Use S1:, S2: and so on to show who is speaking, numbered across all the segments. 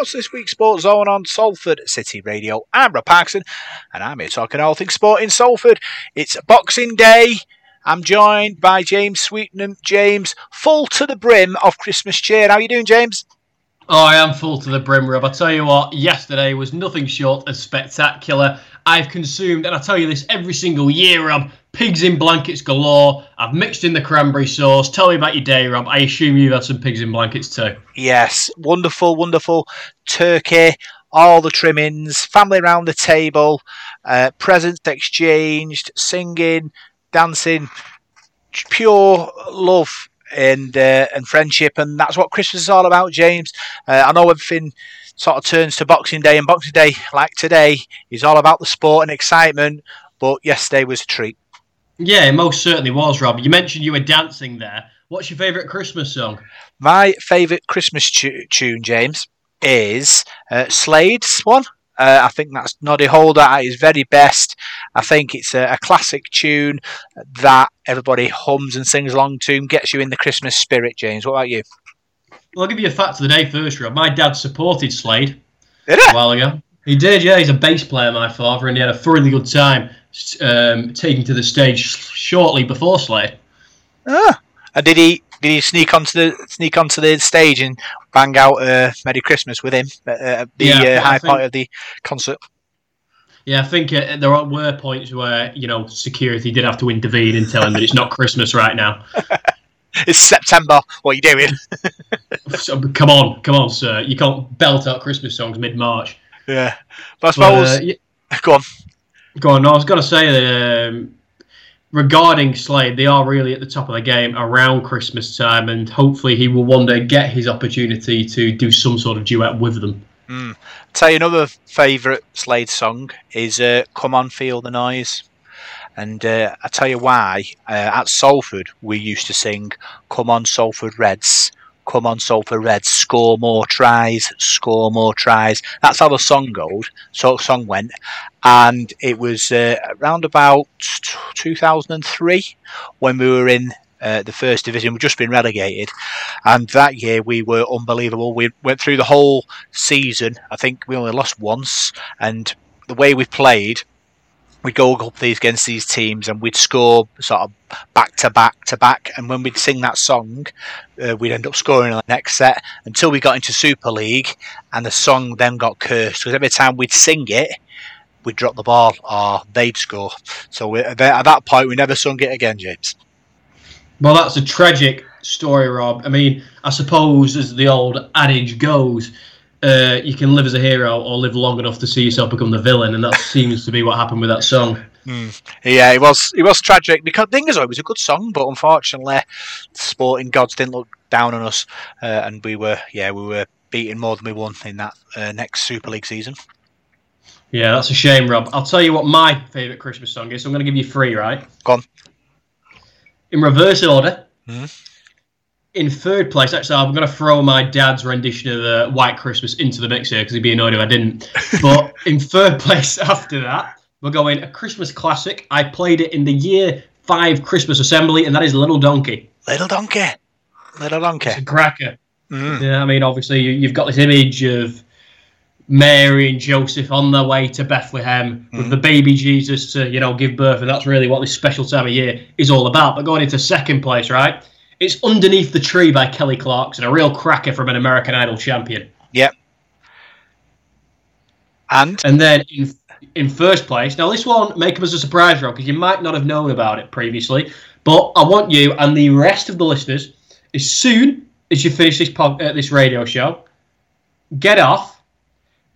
S1: what's this week's Sports Zone on Salford City Radio? I'm Rob Parkinson, and I'm here talking all things sport in Salford. It's Boxing Day. I'm joined by James Sweetnam. James, full to the brim of Christmas cheer. How are you doing, James?
S2: Oh, I am full to the brim, Rob. I tell you what, yesterday was nothing short of spectacular. I've consumed, and I tell you this every single year, Rob, pigs in blankets galore. I've mixed in the cranberry sauce. Tell me about your day, Rob. I assume you've had some pigs in blankets too.
S1: Yes, wonderful, wonderful turkey, all the trimmings, family around the table, uh, presents exchanged, singing, dancing, pure love and uh, and friendship, and that's what Christmas is all about, James. Uh, I know everything sort of turns to Boxing Day, and Boxing Day, like today, is all about the sport and excitement. But yesterday was a treat.
S2: Yeah, it most certainly was, Rob. You mentioned you were dancing there. What's your favourite Christmas song?
S1: My favourite Christmas tu- tune, James, is uh, Slade's one. Uh, I think that's Noddy Holder at his very best. I think it's a, a, classic tune that everybody hums and sings along to and gets you in the Christmas spirit, James. What about you?
S2: Well, I'll give you a fact of the day first, Rob. My dad supported Slade
S1: did it?
S2: a while ago. He did, yeah. He's a bass player, my father, and he had a thoroughly good time um, taking to the stage shortly before Slade.
S1: Ah, and did he did he sneak onto the sneak onto the stage and bang out uh, "Merry Christmas" with him at uh, the yeah, uh, high think, point of the concert?
S2: Yeah, I think uh, there were points where you know security did have to intervene and tell him that it's not Christmas right now.
S1: it's September. What are you doing?
S2: so, come on, come on, sir. You can't belt out Christmas songs mid March.
S1: Yeah, but I suppose. But, uh, yeah, go on.
S2: Go on. No, I was going to say that um, regarding Slade, they are really at the top of the game around Christmas time, and hopefully he will one day get his opportunity to do some sort of duet with them.
S1: Mm. Tell you another favourite Slade song is uh, "Come On, Feel the Noise." And uh, I tell you why. Uh, at Salford, we used to sing "Come On, Salford Reds." Come on, Salford Red, score more tries, score more tries. That's how the song goes. So song went, and it was uh, around about 2003 when we were in uh, the first division. We'd just been relegated, and that year we were unbelievable. We went through the whole season. I think we only lost once, and the way we played we'd go up these against these teams and we'd score sort of back to back to back. And when we'd sing that song, uh, we'd end up scoring in the next set until we got into Super League, and the song then got cursed because every time we'd sing it, we'd drop the ball or they'd score. So at that point, we never sung it again, James.
S2: Well, that's a tragic story, Rob. I mean, I suppose as the old adage goes, uh, you can live as a hero or live long enough to see yourself become the villain, and that seems to be what happened with that song.
S1: Mm. Yeah, it was it was tragic because the thing is, it was a good song, but unfortunately, sporting gods didn't look down on us, uh, and we were yeah we were beating more than we won in that uh, next Super League season.
S2: Yeah, that's a shame, Rob. I'll tell you what my favourite Christmas song is. So I'm going to give you three, right?
S1: Go on.
S2: In reverse order. Mm in third place, actually, I'm going to throw my dad's rendition of the White Christmas into the mix here because he'd be annoyed if I didn't. But in third place after that, we're going a Christmas classic. I played it in the year five Christmas assembly, and that is Little Donkey.
S1: Little Donkey. Little Donkey.
S2: It's a cracker. Mm. Yeah, I mean, obviously, you, have got this image of Mary and Joseph on their way to Bethlehem mm. with the baby Jesus to, you know, give birth, and that's really what this special time of year is all about. But going into second place, right? It's Underneath the Tree by Kelly Clarkson, a real cracker from an American Idol champion.
S1: Yep. And?
S2: And then in, in first place, now this one make come as a surprise, Rob, because you might not have known about it previously, but I want you and the rest of the listeners, as soon as you finish this, pod, uh, this radio show, get off,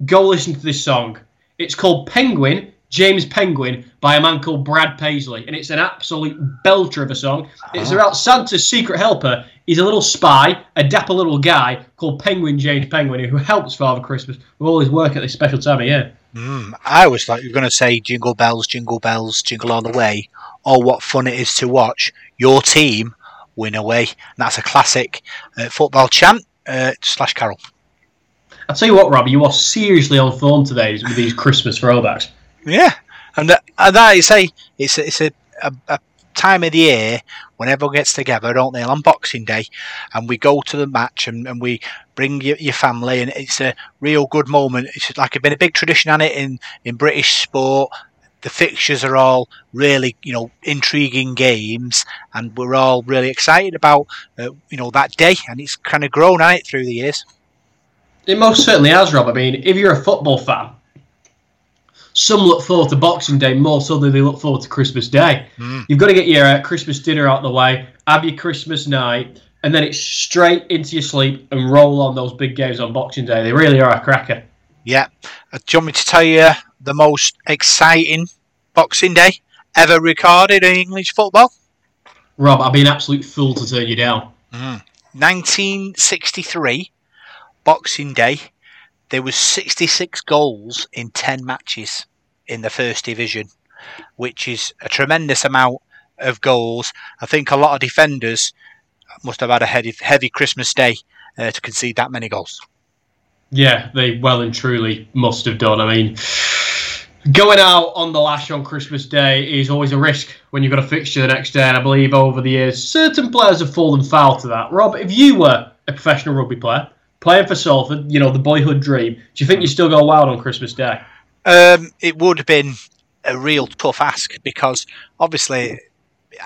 S2: go listen to this song. It's called Penguin James Penguin by a man called Brad Paisley, and it's an absolute belter of a song. It's ah. about Santa's secret helper. He's a little spy, a dapper little guy called Penguin James Penguin, who helps Father Christmas with all his work at this special time of year.
S1: Mm, I was thought you were going to say Jingle Bells, Jingle Bells, Jingle All the Way. Oh, what fun it is to watch your team win away. And that's a classic uh, football chant uh, slash carol.
S2: I'll tell you what, Robbie, you are seriously on form today with these Christmas throwbacks.
S1: Yeah, and that, and that I say it's a, it's a, a, a time of the year when everyone gets together, don't they, on Boxing Day, and we go to the match and, and we bring your, your family, and it's a real good moment. It's like it's been a big tradition on it in, in British sport. The fixtures are all really, you know, intriguing games, and we're all really excited about, uh, you know, that day, and it's kind of grown on it through the years.
S2: It most certainly has, Rob. I mean, if you're a football fan, some look forward to Boxing Day more so than they look forward to Christmas Day.
S1: Mm.
S2: You've got to get your uh, Christmas dinner out of the way, have your Christmas night, and then it's straight into your sleep and roll on those big games on Boxing Day. They really are a cracker.
S1: Yeah. Uh, do you want me to tell you the most exciting Boxing Day ever recorded in English football?
S2: Rob, I'd be an absolute fool to turn you down.
S1: 1963, Boxing Day, there was 66 goals in 10 matches in the first division, which is a tremendous amount of goals. I think a lot of defenders must have had a heavy, heavy Christmas day uh, to concede that many goals.
S2: Yeah, they well and truly must have done. I mean, going out on the lash on Christmas Day is always a risk when you've got a fixture the next day. And I believe over the years, certain players have fallen foul to that. Rob, if you were a professional rugby player playing for Salford, you know, the boyhood dream, do you think you still go wild on Christmas Day?
S1: Um, it would have been a real tough ask because obviously,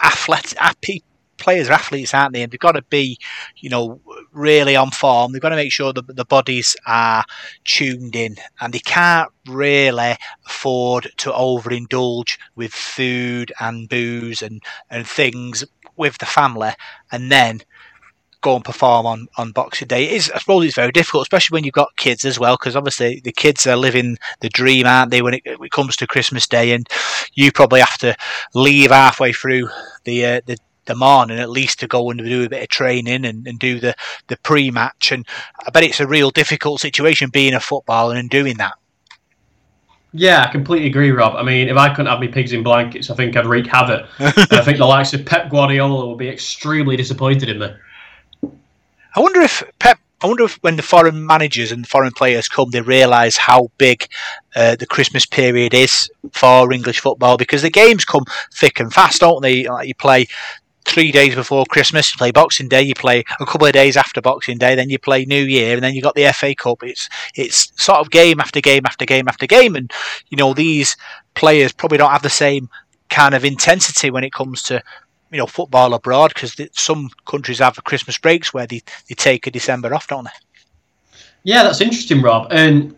S1: athlete, players are athletes, aren't they? And they've got to be, you know, really on form. They've got to make sure that the bodies are tuned in, and they can't really afford to overindulge with food and booze and and things with the family, and then go and perform on, on Boxing Day. It is, I suppose it's very difficult, especially when you've got kids as well, because obviously the kids are living the dream, aren't they, when it, when it comes to Christmas Day, and you probably have to leave halfway through the uh, the the morning at least to go and do a bit of training and, and do the, the pre-match and I bet it's a real difficult situation being a footballer and doing that.
S2: Yeah, I completely agree, Rob. I mean, if I couldn't have my pigs in blankets, I think I'd wreak havoc. I think the likes of Pep Guardiola will be extremely disappointed in me.
S1: I wonder if Pep. I wonder if when the foreign managers and foreign players come, they realise how big uh, the Christmas period is for English football because the games come thick and fast, don't they? Like you play three days before Christmas, you play Boxing Day, you play a couple of days after Boxing Day, then you play New Year, and then you got the FA Cup. It's it's sort of game after game after game after game, and you know these players probably don't have the same kind of intensity when it comes to you know football abroad because some countries have Christmas breaks where they, they take a December off, don't they?
S2: Yeah, that's interesting, Rob. And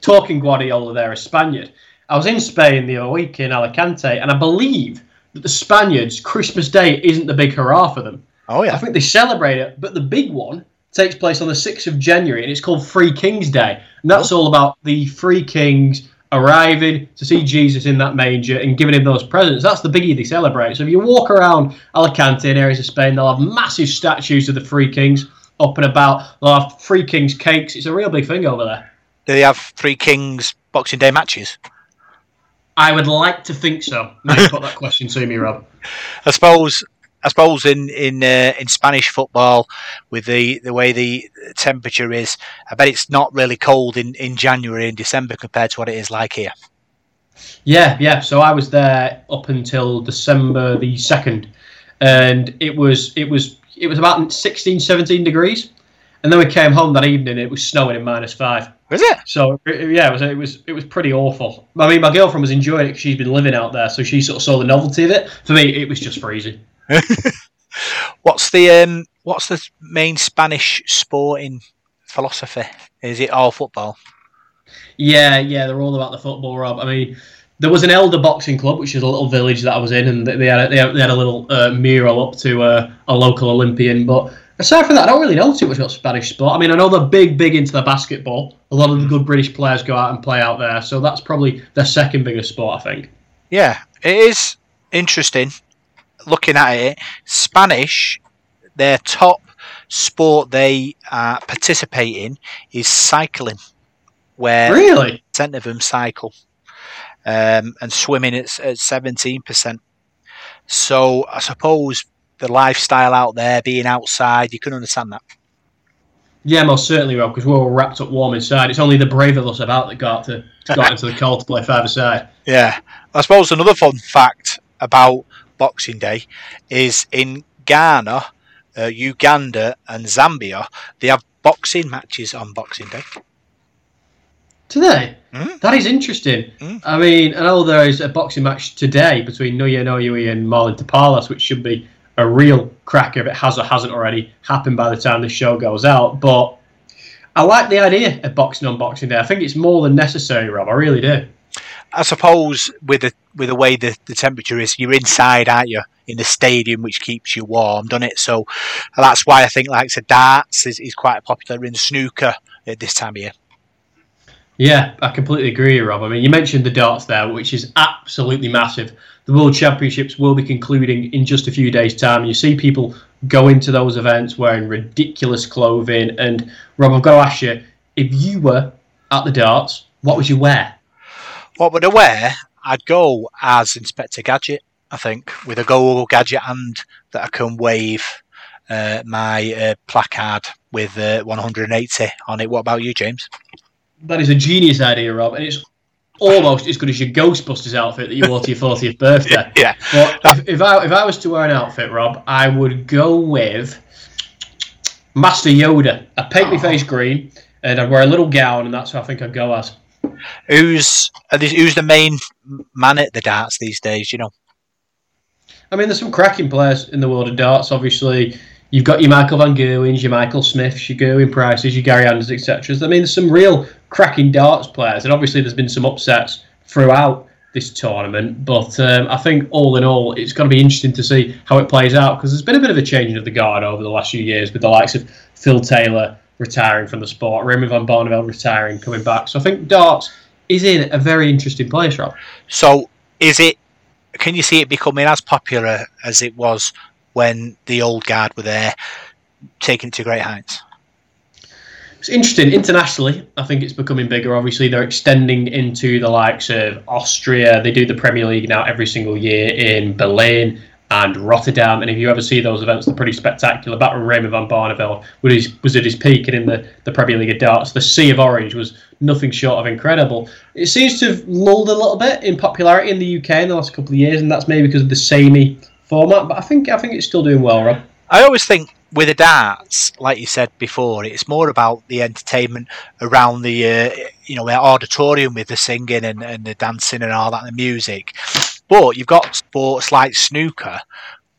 S2: talking Guardiola there, a Spaniard. I was in Spain the other week in Alicante, and I believe that the Spaniards Christmas Day isn't the big hurrah for them.
S1: Oh yeah,
S2: I think they celebrate it, but the big one takes place on the sixth of January, and it's called Three Kings Day, and that's oh. all about the three kings arriving to see Jesus in that manger and giving him those presents. That's the biggie they celebrate. So if you walk around Alicante and areas of Spain, they'll have massive statues of the three kings up and about. They'll have three kings cakes. It's a real big thing over there.
S1: Do they have three kings Boxing Day matches?
S2: I would like to think so. Maybe put that question to me, Rob.
S1: I suppose. I suppose in in uh, in Spanish football, with the, the way the temperature is, I bet it's not really cold in, in January and December compared to what it is like here.
S2: Yeah, yeah. So I was there up until December the second, and it was it was it was about 16, 17 degrees, and then we came home that evening. It was snowing in minus five.
S1: Was it?
S2: So yeah, it was it was it was pretty awful. I mean, my girlfriend was enjoying it because she's been living out there, so she sort of saw the novelty of it. For me, it was just freezing.
S1: what's the um, what's the main Spanish sporting philosophy? Is it all football?
S2: Yeah, yeah, they're all about the football, Rob. I mean, there was an elder boxing club, which is a little village that I was in, and they had a, they had, a little uh, mural up to uh, a local Olympian. But aside from that, I don't really know too much about Spanish sport. I mean, I know they're big, big into the basketball. A lot of the good British players go out and play out there, so that's probably their second biggest sport, I think.
S1: Yeah, it is interesting looking at it. Spanish, their top sport they uh, participate in is cycling, where
S2: really
S1: percent of them cycle, um, and swimming at seventeen percent. So I suppose the lifestyle out there, being outside, you can understand that.
S2: Yeah, most certainly, Rob, because we're all wrapped up warm inside. It's only the brave of us about that got to, got into the cold to play five aside.
S1: Yeah, I suppose another fun fact about Boxing Day is in Ghana, uh, Uganda, and Zambia. They have boxing matches on Boxing Day.
S2: Do they?
S1: Mm.
S2: That is interesting.
S1: Mm.
S2: I mean, I know there is a boxing match today between Naoya Inoue and Marlon Tapales, which should be a real cracker if it has or hasn't already happened by the time this show goes out. But I like the idea of boxing on Boxing Day. I think it's more than necessary, Rob. I really do.
S1: I suppose with the with the way the, the temperature is, you're inside, aren't you? In the stadium, which keeps you warm, doesn't it? So that's why I think like the darts is, is quite popular in snooker at this time of year.
S2: Yeah, I completely agree, Rob. I mean, you mentioned the darts there, which is absolutely massive. The World Championships will be concluding in just a few days' time. You see people go into those events wearing ridiculous clothing. And, Rob, I've got to ask you if you were at the darts, what would you wear?
S1: What would I wear? I'd go as Inspector Gadget, I think, with a Go Gadget and that I can wave uh, my uh, placard with uh, 180 on it. What about you, James?
S2: That is a genius idea, Rob, and it's almost as good as your Ghostbusters outfit that you wore to your 40th birthday.
S1: Yeah.
S2: But if, if I if I was to wear an outfit, Rob, I would go with Master Yoda. I paint my face green, and I'd wear a little gown, and that's who I think I'd go as.
S1: Who's these- who's the main man at the darts these days? You know,
S2: I mean, there's some cracking players in the world of darts. Obviously, you've got your Michael Van Gerwens, your Michael Smiths, your Gerwyn Prices, your Gary Anders, etc. I mean, there's some real cracking darts players, and obviously, there's been some upsets throughout this tournament. But um, I think all in all, it's going to be interesting to see how it plays out because there's been a bit of a changing of the guard over the last few years with the likes of Phil Taylor retiring from the sport, Remy Van Barneveld retiring, coming back. So I think darts is in a very interesting place, Rob.
S1: so is it? Can you see it becoming as popular as it was when the old guard were there, taking it to great heights?
S2: It's interesting internationally. I think it's becoming bigger. Obviously, they're extending into the likes of Austria. They do the Premier League now every single year in Berlin and Rotterdam. And if you ever see those events, they're pretty spectacular. Back when Raymond van Barneveld was, was at his peak and in the, the Premier League of darts, the Sea of Orange was nothing short of incredible. It seems to have lulled a little bit in popularity in the UK in the last couple of years, and that's maybe because of the samey format. But I think I think it's still doing well, Rob.
S1: I always think with the darts, like you said before, it's more about the entertainment around the uh, you know the auditorium with the singing and, and the dancing and all that, and the music. But you've got sports like snooker,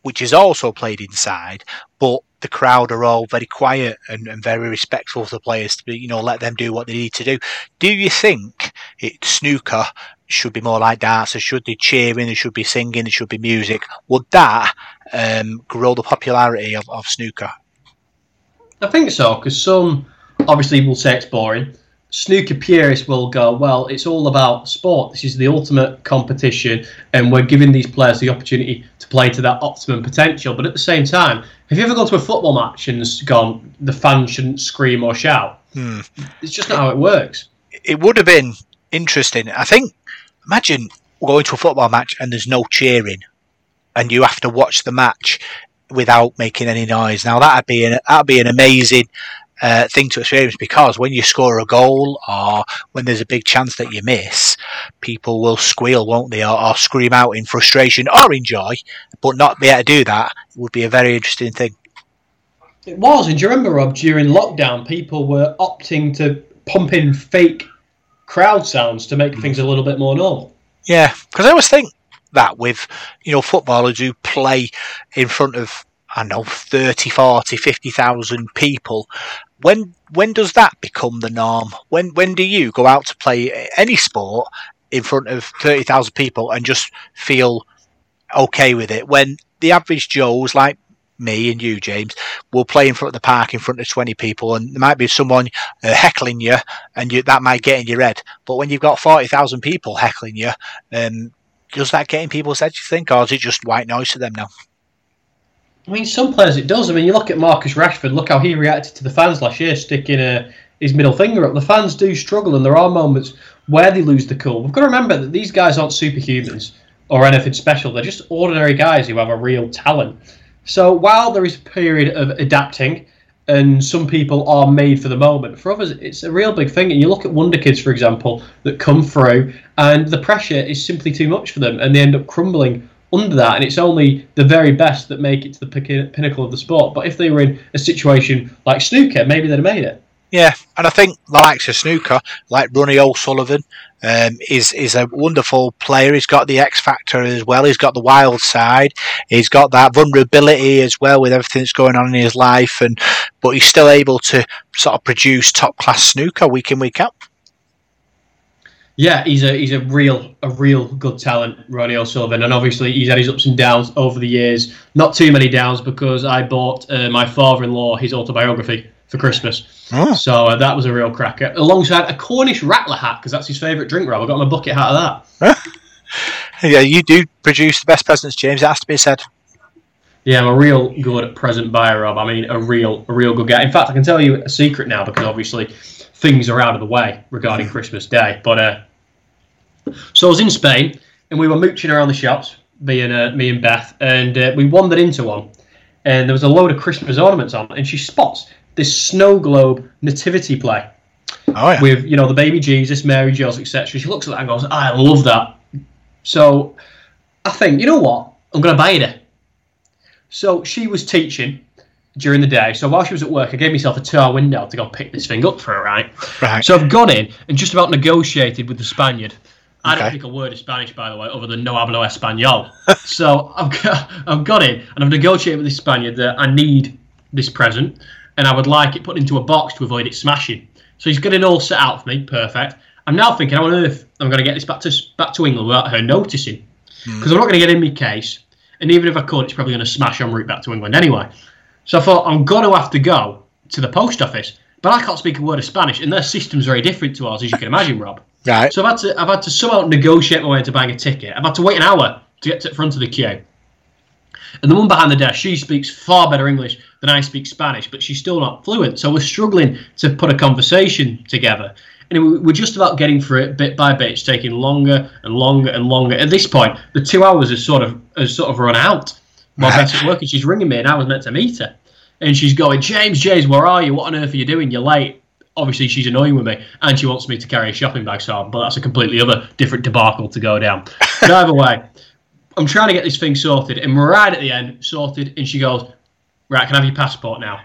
S1: which is also played inside, but the crowd are all very quiet and, and very respectful of the players to be, you know, let them do what they need to do. Do you think it snooker should be more like darts? Or should they cheering? There should be singing. There should be music. Would that um, grow the popularity of, of snooker?
S2: I think so, because some obviously will say it's boring. Snooker purists will go, well, it's all about sport. This is the ultimate competition, and we're giving these players the opportunity to play to their optimum potential. But at the same time, have you ever gone to a football match and gone, the fans shouldn't scream or shout?
S1: Hmm.
S2: It's just not how it works.
S1: It would have been interesting. I think. Imagine going to a football match and there's no cheering, and you have to watch the match without making any noise. Now that'd be an that'd be an amazing uh, thing to experience because when you score a goal or when there's a big chance that you miss, people will squeal, won't they, or, or scream out in frustration or in joy, but not be able to do that would be a very interesting thing.
S2: It was, and do you remember, Rob, during lockdown, people were opting to pump in fake crowd sounds to make things a little bit more normal.
S1: Yeah, because I always think that with you know footballers who play in front of I know 30, 40, 50,000 people. When when does that become the norm? When when do you go out to play any sport in front of thirty thousand people and just feel okay with it? When the average Joes like me and you, James, will play in front of the park in front of twenty people, and there might be someone uh, heckling you, and you, that might get in your head. But when you've got forty thousand people heckling you, um, does that get in people's heads? You think, or is it just white noise to them now?
S2: I mean, some players it does. I mean, you look at Marcus Rashford. Look how he reacted to the fans last year, sticking uh, his middle finger up. The fans do struggle, and there are moments where they lose the cool. We've got to remember that these guys aren't superhumans or anything special. They're just ordinary guys who have a real talent. So while there is a period of adapting, and some people are made for the moment, for others it's a real big thing. And you look at Wonder Kids, for example, that come through, and the pressure is simply too much for them, and they end up crumbling under that, and it's only the very best that make it to the pinnacle of the sport. But if they were in a situation like snooker, maybe they'd have made it.
S1: Yeah, and I think the likes of snooker, like Ronnie O'Sullivan, um, is is a wonderful player. He's got the X factor as well. He's got the wild side. He's got that vulnerability as well with everything that's going on in his life, and but he's still able to sort of produce top class snooker week in week out.
S2: Yeah, he's a he's a real a real good talent, Ronnie O'Sullivan, and obviously he's had his ups and downs over the years. Not too many downs because I bought uh, my father-in-law his autobiography for Christmas,
S1: Oh.
S2: so uh, that was a real cracker. Alongside a Cornish rattler hat because that's his favourite drink. Rob, I got him a bucket hat of that.
S1: Yeah, you do produce the best presents, James. It has to be said.
S2: Yeah, I'm a real good present buyer, Rob. I mean, a real a real good guy. In fact, I can tell you a secret now because obviously things are out of the way regarding Christmas Day. But uh, so I was in Spain and we were mooching around the shops, being uh, me and Beth, and uh, we wandered into one, and there was a load of Christmas ornaments on, and she spots this snow globe nativity play
S1: Oh yeah.
S2: with you know the baby Jesus, Mary, Joseph, etc. She looks at that and goes, "I love that." So I think you know what I'm going to buy it. So she was teaching during the day. So while she was at work, I gave myself a two-hour window to go pick this thing up for her. Right.
S1: Right.
S2: So I've gone in and just about negotiated with the Spaniard. I don't speak a word of Spanish, by the way, other than no hablo español. so I've got, I've got in and I've negotiated with the Spaniard that I need this present and I would like it put into a box to avoid it smashing. So he's got it all set out for me, perfect. I'm now thinking, how on earth am I going to get this back to back to England without her noticing? Hmm. Because I'm not going to get in my case, and even if I could, it's probably going to smash en route back to England anyway. So I thought I'm going to have to go to the post office, but I can't speak a word of Spanish, and their system's very different to ours, as you can imagine, Rob.
S1: Right.
S2: So I've had to I've had to somehow negotiate my way into buying a ticket. I've had to wait an hour to get to the front of the queue. And the one behind the desk, she speaks far better English than I speak Spanish, but she's still not fluent. So we're struggling to put a conversation together. And we- we're just about getting through it bit by bit. It's taking longer and longer and longer. At this point, the two hours has sort of has sort of run out.
S1: Right.
S2: Beth's at work and she's ringing me, and I was meant to meet her. And she's going, James, James, where are you? What on earth are you doing? You're late. Obviously, she's annoying with me, and she wants me to carry a shopping bag. So, but that's a completely other different debacle to go down. But either way, I'm trying to get this thing sorted, and we're right at the end, sorted. And she goes, "Right, can I have your passport now?"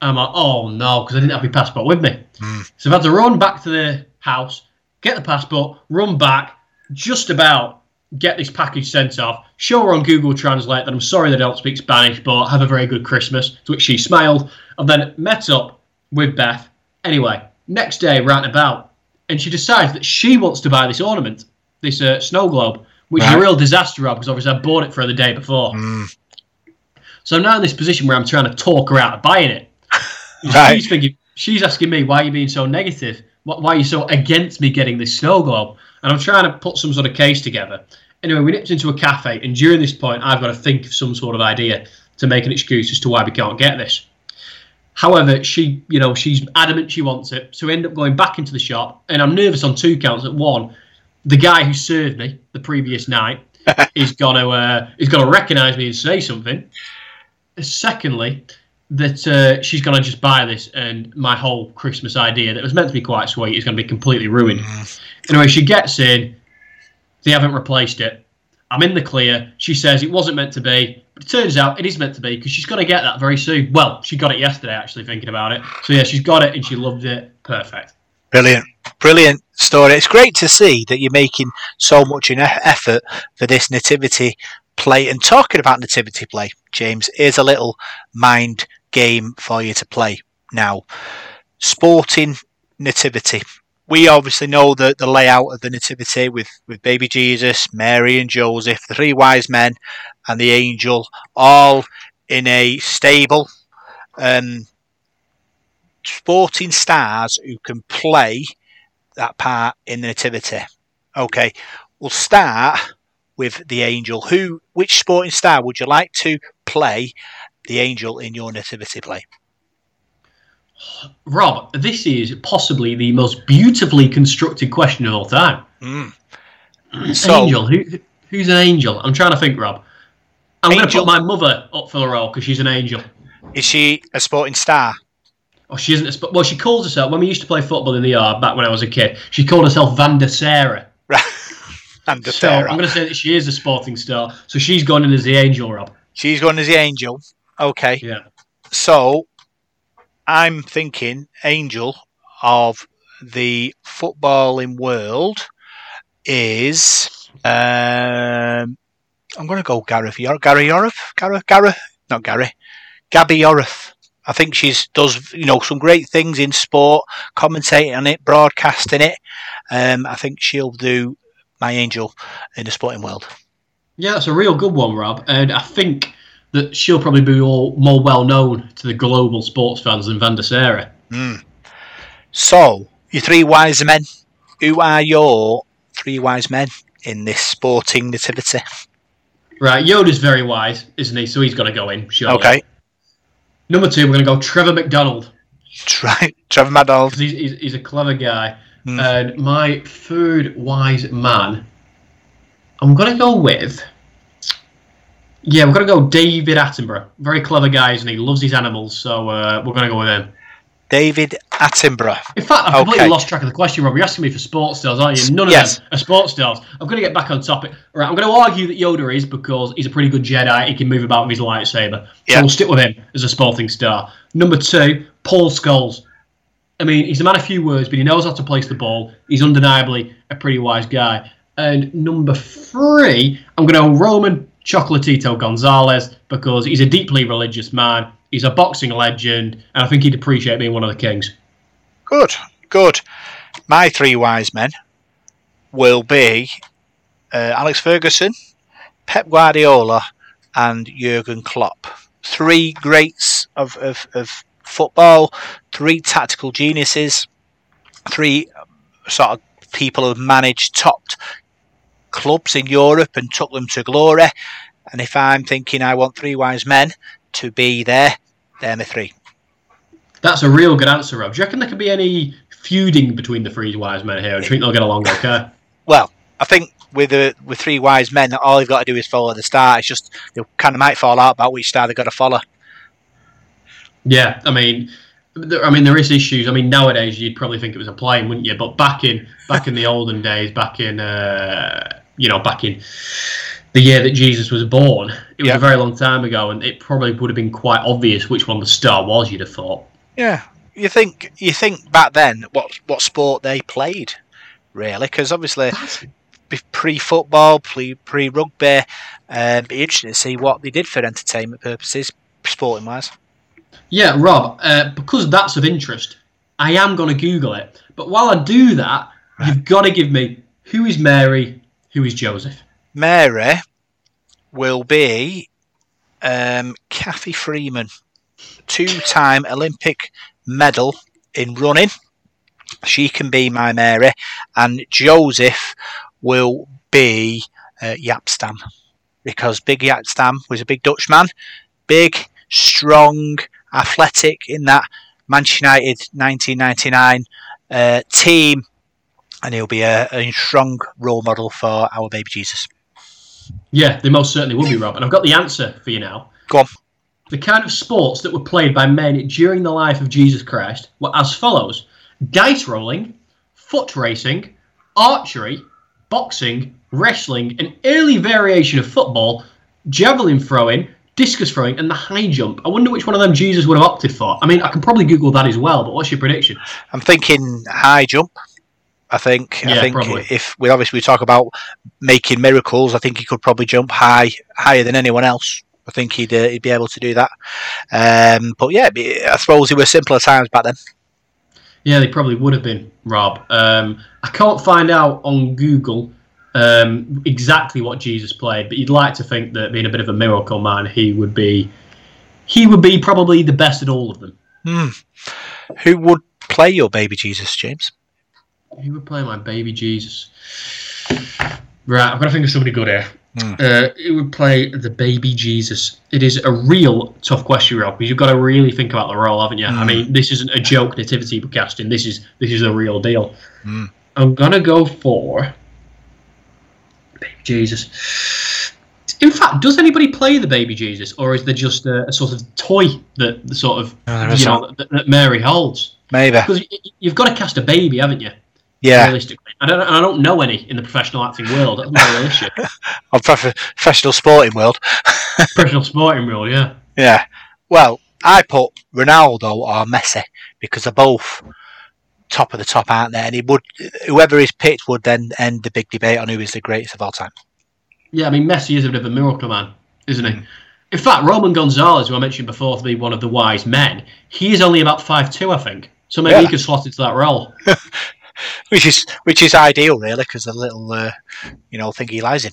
S2: I'm like, "Oh no," because I didn't have my passport with me. Hmm. So I've had to run back to the house, get the passport, run back, just about get this package sent off, show her on Google Translate that I'm sorry they don't speak Spanish, but have a very good Christmas, to which she smiled, and then met up with Beth. Anyway, next day, round about, and she decides that she wants to buy this ornament, this uh, snow globe, which is a real disaster, Rob, because obviously I bought it for her the day before.
S1: Mm.
S2: So I'm now in this position where I'm trying to talk her out of buying it.
S1: Right.
S2: She's thinking, she's asking me, why are you being so negative? Why are you so against me getting this snow globe? And I'm trying to put some sort of case together. Anyway, we nipped into a cafe, and during this point, I've got to think of some sort of idea to make an excuse as to why we can't get this. However, she, you know, she's adamant she wants it, so we end up going back into the shop, and I'm nervous on two counts. At one, the guy who served me the previous night is gonna uh, is gonna recognise me and say something. Secondly, that uh, she's gonna just buy this, and my whole Christmas idea that was meant to be quite sweet is gonna be completely ruined. Anyway, she gets in. They haven't replaced it. I'm in the clear. She says it wasn't meant to be, but it turns out it is meant to be because she's going to get that very soon. Well, she got it yesterday, actually, thinking about it. So, yeah, she's got it and she loved it. Perfect.
S1: Brilliant, brilliant story. It's great to see that you're making so much an effort for this nativity play. And talking about nativity play, James, here's a little mind game for you to play now. Sporting nativity. We obviously know the, the layout of the nativity with, with baby Jesus, Mary and Joseph, the three wise men, and the angel, all in a stable. Um, sporting stars who can play that part in the nativity. Okay, we'll start with the angel. Who, which sporting star would you like to play the angel in your nativity play?
S2: Rob, this is possibly the most beautifully constructed question of all time.
S1: Mm. So,
S2: angel. Who, who's an angel? I'm trying to think, Rob. I'm going to put my mother up for the role because she's an angel.
S1: is she a sporting star?
S2: Oh, she isn't. A well, she calls herself. When we used to play football in the yard back when I was a kid, she called herself Van der Sarah.
S1: Right. The
S2: So
S1: Sarah.
S2: I'm going to say that she is a sporting star. So she's gone in as the angel, Rob.
S1: She's going as the angel. Okay.
S2: Yeah.
S1: So I'm thinking angel of the footballing world is um I'm gonna go Gareth Yor- Gary Yorif. Gareth Gareth not Gary. Gabby Yorath. I think she's does you know some great things in sport, commentating on it, broadcasting it. Um, I think she'll do my angel in the sporting world.
S2: Yeah, that's a real good one, Rob. And I think that she'll probably be all, more well known to the global sports fans than Van der Sara.
S1: Mm. So, your three wise men. Who are your three wise men in this sporting nativity?
S2: Right, Yoda's very wise, isn't he? So he's got to go in, surely.
S1: Okay.
S2: Number two, we're going to go Trevor McDonald
S1: Try Trevor McDonald.
S2: he's, he's, he's a clever guy.
S1: Mm.
S2: And my third wise man, I'm going to go with. Yeah, we're going to go David Attenborough. Very clever guy, isn't he? Loves his animals, so uh, we're going to go with him.
S1: David Attenborough.
S2: In fact, I've completely
S1: Okay.
S2: lost track of the question, Rob. You're asking me for sports stars, aren't you? None of
S1: Yes.
S2: them are sports stars. I'm going to get back on topic. All right, I'm going to argue that Yoda is because he's a pretty good Jedi. He can move about with his lightsaber.
S1: Yeah.
S2: So we'll stick with him as a sporting star. Number two, Paul Scholes. I mean, he's a man of few words, but he knows how to place the ball. He's undeniably a pretty wise guy. And number three, I'm going to go Roman Chocolatito Gonzalez because he's a deeply religious man. He's a boxing legend, and I think he'd appreciate being one of the kings.
S1: Good, good. My three wise men will be uh, Alex Ferguson, Pep Guardiola, and Jurgen Klopp. Three greats of, of, of football, three tactical geniuses, three um, sort of people who have managed topped clubs in Europe and took them to glory. And if I'm thinking I want three wise men to be there, they're my three.
S2: That's a real good answer, Rob. Do you reckon there could be any feuding between the three wise men here? Do you think they'll get along okay?
S1: Well, I think with the with three wise men, all they've got to do is follow the star. It's just they kind of might fall out about which star they've got to follow.
S2: Yeah, I mean, I mean, there is issues. I mean, nowadays you'd probably think it was a plane, wouldn't you? But back in back in the olden days, back in uh, you know, back in the year that Jesus was born, it was
S1: Yeah.
S2: a very long time ago, and it probably would have been quite obvious which one the star was. You'd have thought.
S1: Yeah, you think you think back then what what sport they played, really? Because obviously pre football, pre pre rugby, um, be interesting to see what they did for entertainment purposes, sporting wise.
S2: Yeah, Rob, uh, because that's of interest, I am going to Google it. But while I do that, you've got to give me who is Mary, who is Joseph.
S1: Mary will be um, Cathy Freeman, two-time Olympic medal in running. She can be my Mary, and Joseph will be uh, Jaap Stam because Big Jaap Stam was a big Dutchman, big, strong, athletic in that Manchester United 1999 uh, team, and he'll be a, a strong role model for our baby Jesus.
S2: Yeah, they most certainly will be, Rob. And I've got the answer for you now.
S1: Go on.
S2: The kind of sports that were played by men during the life of Jesus Christ were as follows dice rolling, foot racing, archery, boxing, wrestling, an early variation of football, javelin throwing, discus throwing, and the high jump. I wonder which one of them Jesus would have opted for. I mean, I can probably Google that as well, but what's your prediction?
S1: I'm thinking high jump. I think. I think
S2: probably.
S1: if we obviously we talk about making miracles, I think he could probably jump high, higher than anyone else. I think he'd uh, he'd be able to do that. Um, but yeah, be- I suppose it were simpler times back then.
S2: Yeah, they probably would have been, Rob. Um, I can't find out on Google um, exactly what Jesus played, but you'd like to think that being a bit of a miracle man, he would be he would be probably the best at all of them.
S1: Hmm. Who would play your baby Jesus, James?
S2: Who would play my baby Jesus? Right, I've got to think of somebody good here.
S1: Hmm.
S2: Uh, who would play the baby Jesus? It is a real tough question, Rob, because you've got to really think about the role, haven't you? I
S1: Hmm.
S2: mean, this isn't a joke nativity casting. This is this is a real deal.
S1: Hmm.
S2: I'm gonna go for baby Jesus. In fact, does anybody play the baby Jesus, or is there just a, a sort of toy that the sort of
S1: there
S2: you know that, that Mary holds?
S1: Maybe.
S2: Because you've got to cast a baby, haven't you?
S1: Yeah,
S2: Realistically, I don't. I don't know any in the professional acting world. That's my real issue.
S1: or professional sporting world.
S2: professional sporting world, yeah.
S1: Yeah. Well, I put Ronaldo or Messi because they're both top of the top, out there. And he would, whoever is picked would then end the big debate on who is the greatest of all time.
S2: Yeah, I mean Messi is a bit of a miracle man, isn't he?
S1: Mm.
S2: In fact, Roman Gonzalez, who I mentioned before to be one of the wise men, he is only about five two, I think. So maybe
S1: Yeah.
S2: he could slot into that role.
S1: Which is which is ideal, really, because the little, uh, you know, thing he lies in.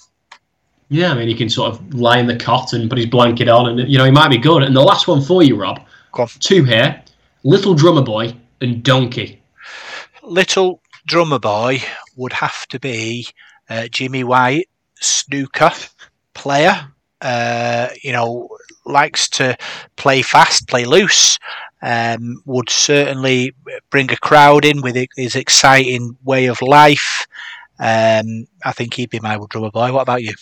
S2: Yeah, I mean he can sort of lie in the cot and put his blanket on, and you know he might be good. And the last one for you, Rob,
S1: Go on.
S2: two here: Little Drummer Boy and Donkey.
S1: Little drummer boy would have to be uh, Jimmy White, snooker player. Uh, you know, likes to play fast, play loose. Um, would certainly bring a crowd in with his exciting way of life. Um, I think he'd be my drummer boy. What about you?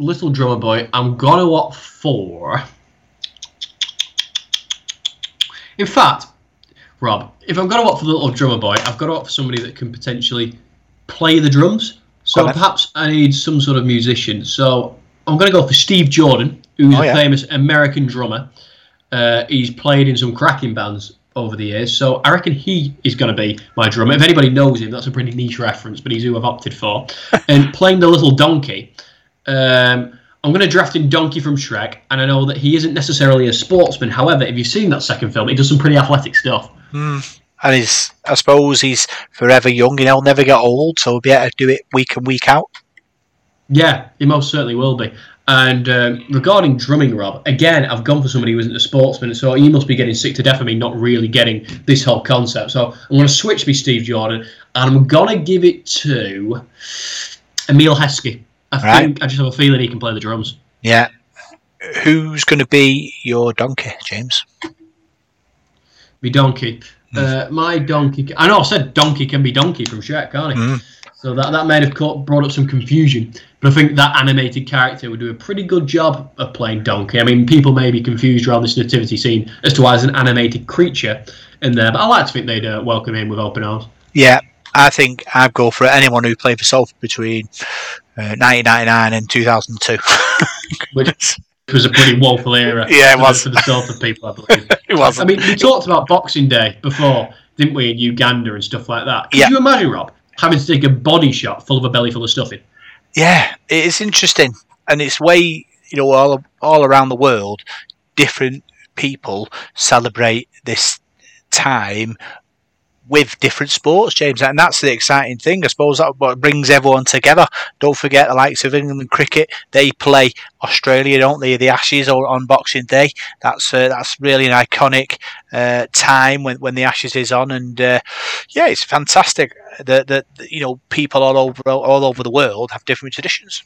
S2: Little Drummer Boy, I'm gonna opt for. In fact, Rob, if I'm gonna opt for the Little Drummer Boy, I've got to opt for somebody that can potentially play the drums. So
S1: Go on then.
S2: perhaps I need some sort of musician. So I'm gonna go for Steve Jordan, who's
S1: Oh,
S2: a
S1: yeah.
S2: famous American drummer. Uh, he's played in some cracking bands over the years, so I reckon he is going to be my drummer. If anybody knows him, that's a pretty niche reference, but he's who I've opted for. and playing the little donkey, um, I'm going to draft in Donkey from Shrek, and I know that he isn't necessarily a sportsman. However, if you've seen that second film, he does some pretty athletic stuff.
S1: Hmm. And he's, I suppose he's forever young and he'll never get old, so he'll be able to do it week in, week out.
S2: Yeah, he most certainly will be. And um, regarding drumming, Rob, again, I've gone for somebody who isn't a sportsman, so he must be getting sick to death of me not really getting this whole concept. So I'm going to switch me Steve Jordan, and I'm going to give it to Emile Heskey. I
S1: Right.
S2: think I just have a feeling he can play the drums.
S1: Yeah. Who's going to be your donkey, James?
S2: Be donkey. Uh, my donkey. I know I said donkey can be donkey from Shrek, can't it?
S1: Mm.
S2: So that that may have caught, brought up some confusion. But I think that animated character would do a pretty good job of playing donkey. I mean, people may be confused around this nativity scene as to why there's an animated creature in there, but I like to think they'd uh, welcome him with open arms.
S1: Yeah, I think I'd go for anyone who played for Salford between uh, 1999 and 2002.
S2: Which was a pretty woeful era.
S1: Yeah, it was.
S2: for the sort of people, I believe.
S1: it was.
S2: I mean, we talked about Boxing Day before, didn't we, in Uganda and stuff like that. Could
S1: Yeah.
S2: you imagine, Rob, having to take a body shot full of a belly full of stuffing?
S1: yeah, it is interesting, and it's way you know all all around the world, different people celebrate this time with different sports, James, and that's the exciting thing. I suppose that what brings everyone together. Don't forget the likes of England cricket; they play Australia, don't they? The Ashes or on Boxing Day. That's uh, that's really an iconic uh, time when, when the Ashes is on, and uh, yeah, it's fantastic that that you know people all over all over the world have different traditions.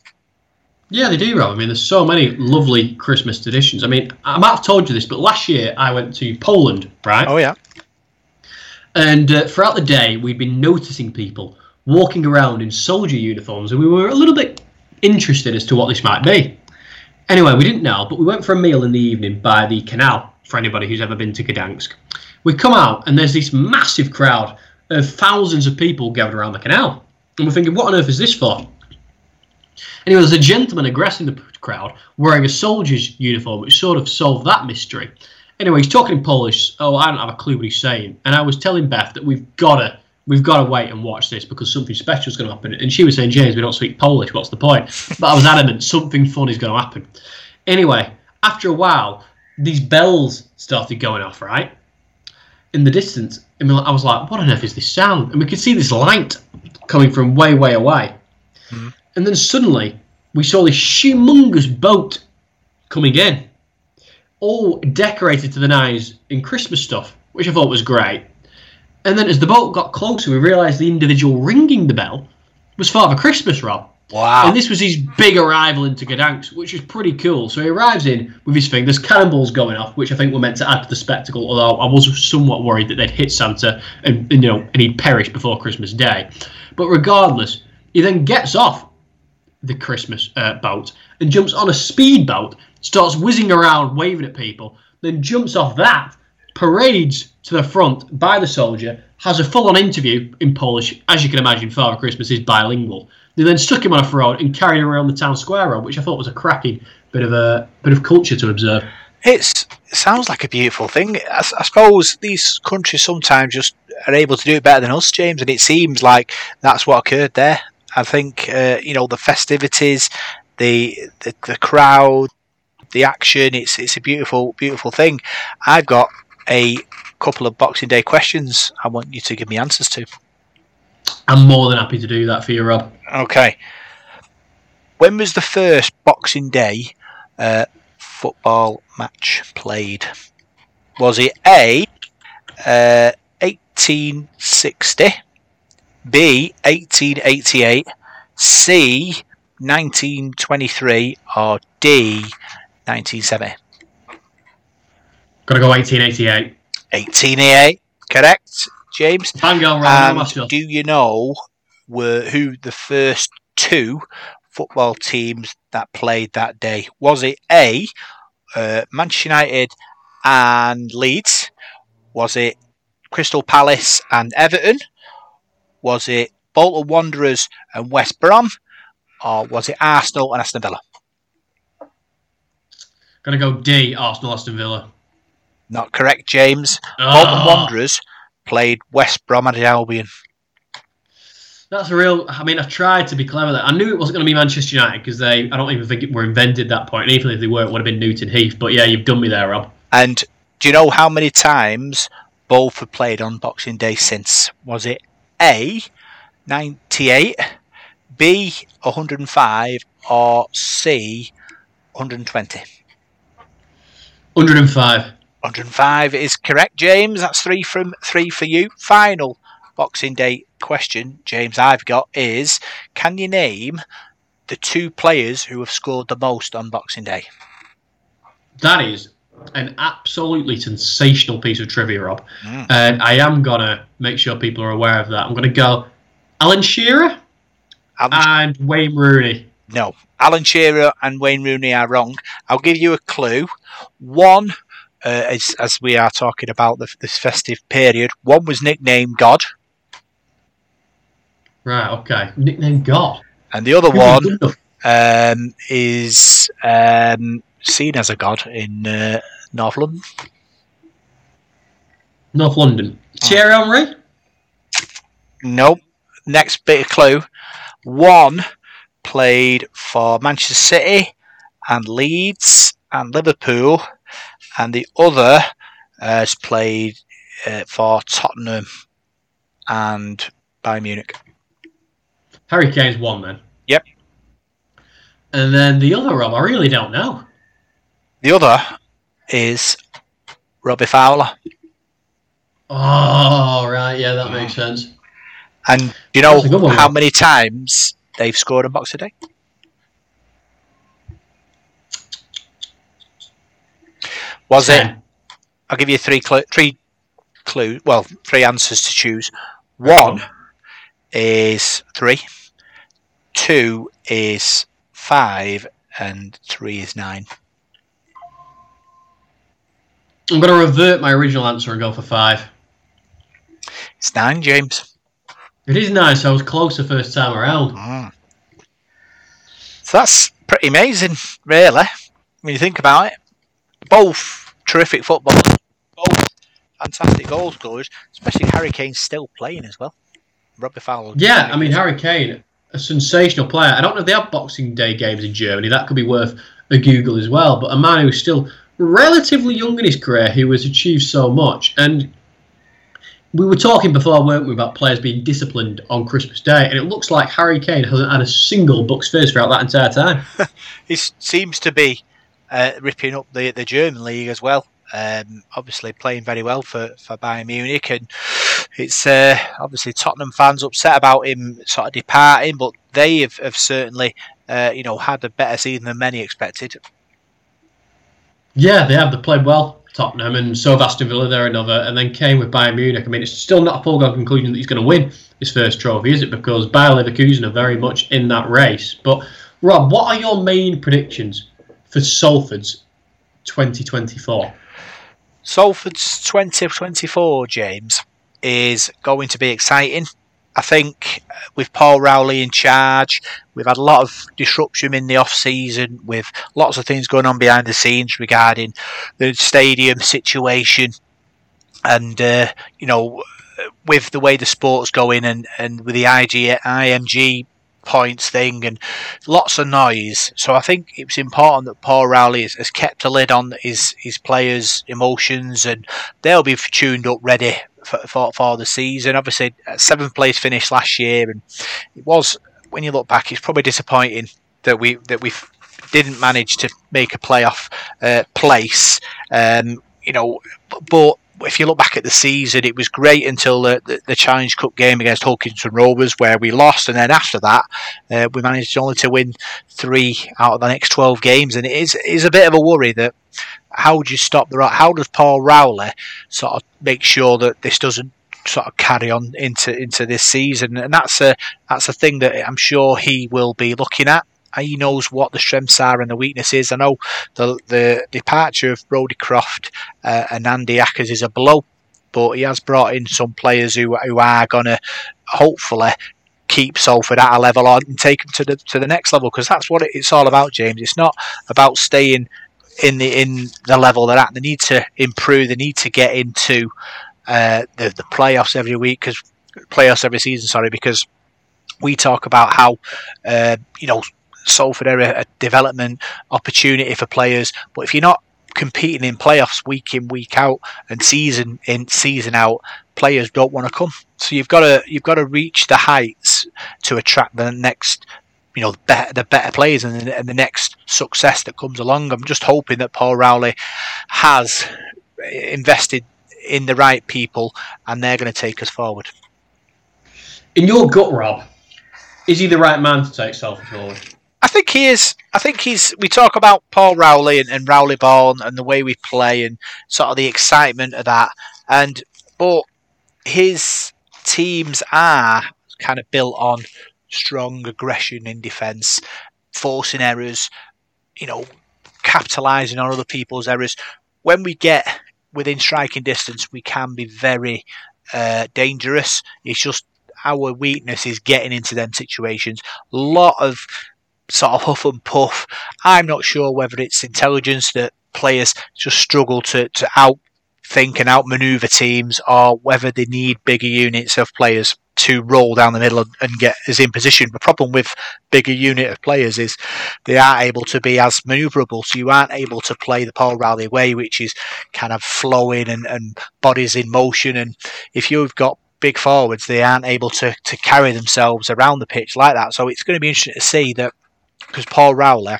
S2: Yeah, they do, Rob. I mean, there's so many lovely Christmas traditions. I mean, I might have told you this, but last year I went to Poland, right?
S1: Oh yeah,
S2: And uh, throughout the day, we'd been noticing people walking around in soldier uniforms, and we were a little bit interested as to what this might be. Anyway, we didn't know, but we went for a meal in the evening by the canal for anybody who's ever been to Gdansk. We come out, and there's this massive crowd of thousands of people gathered around the canal. And we're thinking, what on earth is this for? Anyway, there's a gentleman addressing the crowd wearing a soldier's uniform, which sort of solved that mystery. Anyway, he's talking in Polish. Oh, I don't have a clue what he's saying. And I was telling Beth that we've got to, we've got to wait and watch this because something special is going to happen. And she was saying, James, we don't speak Polish. What's the point? But I was adamant something fun is going to happen. Anyway, after a while, these bells started going off. Right in the distance, I, mean, I was like, "What on earth is this sound?" And we could see this light coming from way, way away.
S1: Mhm.
S2: And then suddenly, we saw this humongous boat coming in, all decorated to the nines in Christmas stuff, which I thought was great. And then as the boat got closer, we realised the individual ringing the bell was Father Christmas, Rob.
S1: wow,
S2: And this was his big arrival into Gdansk, which is pretty cool. So he arrives in with his thing. There's cannonballs going off, which I think were meant to add to the spectacle. Although I was somewhat worried that they'd hit Santa and, and, you know and he'd perish before Christmas Day. But regardless, he then gets off the Christmas uh, boat and jumps on a speedboat, starts whizzing around, waving at people. Then jumps off that parades to the front by the soldier, has a full on interview in Polish. As you can imagine, Father Christmas is bilingual. They then stuck him on a throne and carried him around the town square road, which I thought was a cracking bit of a bit of culture to observe.
S1: It's it sounds like a beautiful thing. I, I, suppose these countries sometimes just are able to do it better than us, James, and it seems like that's what occurred there. I think uh, you know the festivities, the, the the crowd, the action. It's it's a beautiful beautiful thing. I've got a couple of Boxing Day questions. I want you to give me answers to.
S2: I'm more than happy to do that for you, Rob.
S1: Okay. When was the first Boxing Day uh, football match played? Was it A, uh, 1860, B, 1888, C, 1923, or D, 1970?
S2: Gotta go 1888.
S1: 1888, correct, James?
S2: Hang on,
S1: and do you know were who the first two football teams that played that day? Was it A, uh, Manchester United and Leeds? Was it Crystal Palace and Everton? Was it Bolton Wanderers and West Brom? Or was it Arsenal and Aston Villa?
S2: Gonna go D, Arsenal, Aston Villa.
S1: Not correct, James. Ah. Oh. Bolton Wanderers played West Brom and Albion.
S2: That's a real. I mean, I tried to be clever. There. I knew it wasn't going to be Manchester United because they. I don't even think it were invented that point. And even if they were, it would have been Newton Heath. But yeah, you've done me there, Rob.
S1: And do you know how many times both have played on Boxing Day since? Was it A, 98, B, 105, or C, 120?
S2: 105.
S1: 105 is correct, James. That's three from three for you. Final Boxing Day question, James, I've got is can you name the two players who have scored the most on Boxing Day?
S2: That is an absolutely sensational piece of trivia, Rob. Mm. And I am going to make sure people are aware of that. I'm going to go Alan Shearer Alan and Wayne Rooney.
S1: No, Alan Shearer and Wayne Rooney are wrong. I'll give you a clue. One, uh, as, as we are talking about the, this festive period, one was nicknamed God.
S2: Right, okay. Nickname God.
S1: And the other one um, is um, seen as a god in uh, North London.
S2: North London. Oh. Thierry Henry?
S1: Nope. Next bit of clue. One played for Manchester City and Leeds and Liverpool, and the other has played uh, for Tottenham and Bayern Munich.
S2: Harry Kane's one then.
S1: Yep.
S2: And then the other Rob, I really don't know.
S1: The other is Robbie Fowler.
S2: Oh, right. Yeah, that makes sense.
S1: And do you know how many times they've scored in Boxing Day? Was Ten. it? I'll give you three cl- three clues. Well, three answers to choose. One is three two is five, and three is nine.
S2: I'm going to revert my original answer and go for five.
S1: It's nine, James.
S2: It is nice. I was close the first time around.
S1: Mm. So that's pretty amazing, really, when you think about it. Both terrific footballers, both fantastic goal scorers, especially Harry Kane still playing as well. Robbie Fowler.
S2: Yeah, I mean, Harry Kane, a sensational player. I don't know if they have Boxing Day games in Germany. That could be worth a Google as well. But a man who's still relatively young in his career, who has achieved so much. And we were talking before, weren't we, about players being disciplined on Christmas Day, and it looks like Harry Kane hasn't had a single Bucks Fizz throughout that entire time.
S1: he seems to be uh, ripping up the the German league as well. Um, obviously playing very well for, for Bayern Munich, and it's uh, obviously Tottenham fans upset about him sort of departing, but they have, have certainly uh, you know had a better season than many expected.
S2: Yeah, they have. They played well, Tottenham, and so Aston Villa. They're another, and then came with Bayern Munich. I mean, it's still not a foregone conclusion that he's going to win his first trophy, is it? Because Bayer Leverkusen are very much in that race. But Rob, what are your main predictions for Salford's 2024?
S1: Salford's 2024, James, is going to be exciting. I think with Paul Rowley in charge, we've had a lot of disruption in the off season with lots of things going on behind the scenes regarding the stadium situation, and uh, you know, with the way the sport's going and, and with the IG, IMG points thing and lots of noise. So I think it's important that Paul Rowley has, has, kept a lid on his his players' emotions and they'll be tuned up, ready for, for, the season. Obviously, seventh place finish last year, and it was when you look back, it's probably disappointing that we that we didn't manage to make a playoff uh, place. Um, you know, but if you look back at the season, it was great until the, the, the, Challenge Cup game against Hull Kingston Rovers, where we lost, and then after that, uh, we managed only to win three out of the next twelve games, and it is is a bit of a worry that how do you stop the how does Paul Rowley sort of make sure that this doesn't sort of carry on into into this season, and that's a that's a thing that I'm sure he will be looking at he knows what the strengths are and the weaknesses. I know the the departure of Brodie Croft uh, and Andy Ackers is a blow, but he has brought in some players who who are gonna hopefully keep Salford at a level and take them to the to the next level because that's what it's all about, James. It's not about staying in the in the level they're at. They need to improve. They need to get into uh, the the playoffs every week because playoffs every season. Sorry, because we talk about how uh, you know Salford area a development opportunity for players. But if you're not competing in playoffs week in week out and season in season out, players don't want to come. So you've got to you've got to reach the heights to attract the next you know the better, the better players and the, and the next success that comes along. I'm just hoping that Paul Rowley has invested in the right people and they're going to take us forward.
S2: In your gut, Rob, is he the right man to take Salford forward?
S1: I think he is. I think he's. We talk about Paul Rowley and, and Rowley Ball and the way we play and sort of the excitement of that. And but his teams are kind of built on strong aggression in defence, forcing errors, you know, capitalising on other people's errors. When we get within striking distance, we can be very uh, dangerous. It's just our weakness is getting into them situations. A lot of sort of huff and puff. I'm not sure whether it's intelligence that players just struggle to, to outthink and outmaneuver teams or whether they need bigger units of players to roll down the middle and get as in position. The problem with bigger unit of players is they aren't able to be as manoeuvrable. So you aren't able to play the Paul Rowley way, which is kind of flowing and, and bodies in motion. And if you've got big forwards, they aren't able to, to carry themselves around the pitch like that. So it's going to be interesting to see that because Paul Rowley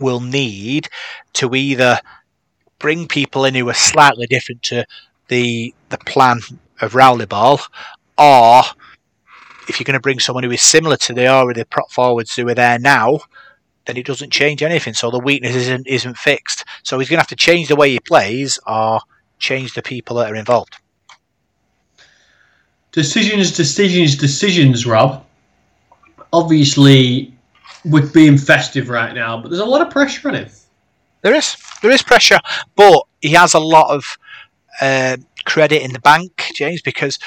S1: will need to either bring people in who are slightly different to the the plan of Rowley ball, or if you're going to bring someone who is similar to the already prop forwards who are there now, then it doesn't change anything. So the weakness isn't isn't fixed. So he's going to have to change the way he plays or change the people that are involved.
S2: Decisions, decisions, decisions, Rob. Obviously, with being festive right now, but there's a lot of pressure on him.
S1: There is, there is pressure, but he has a lot of uh, credit in the bank, James, because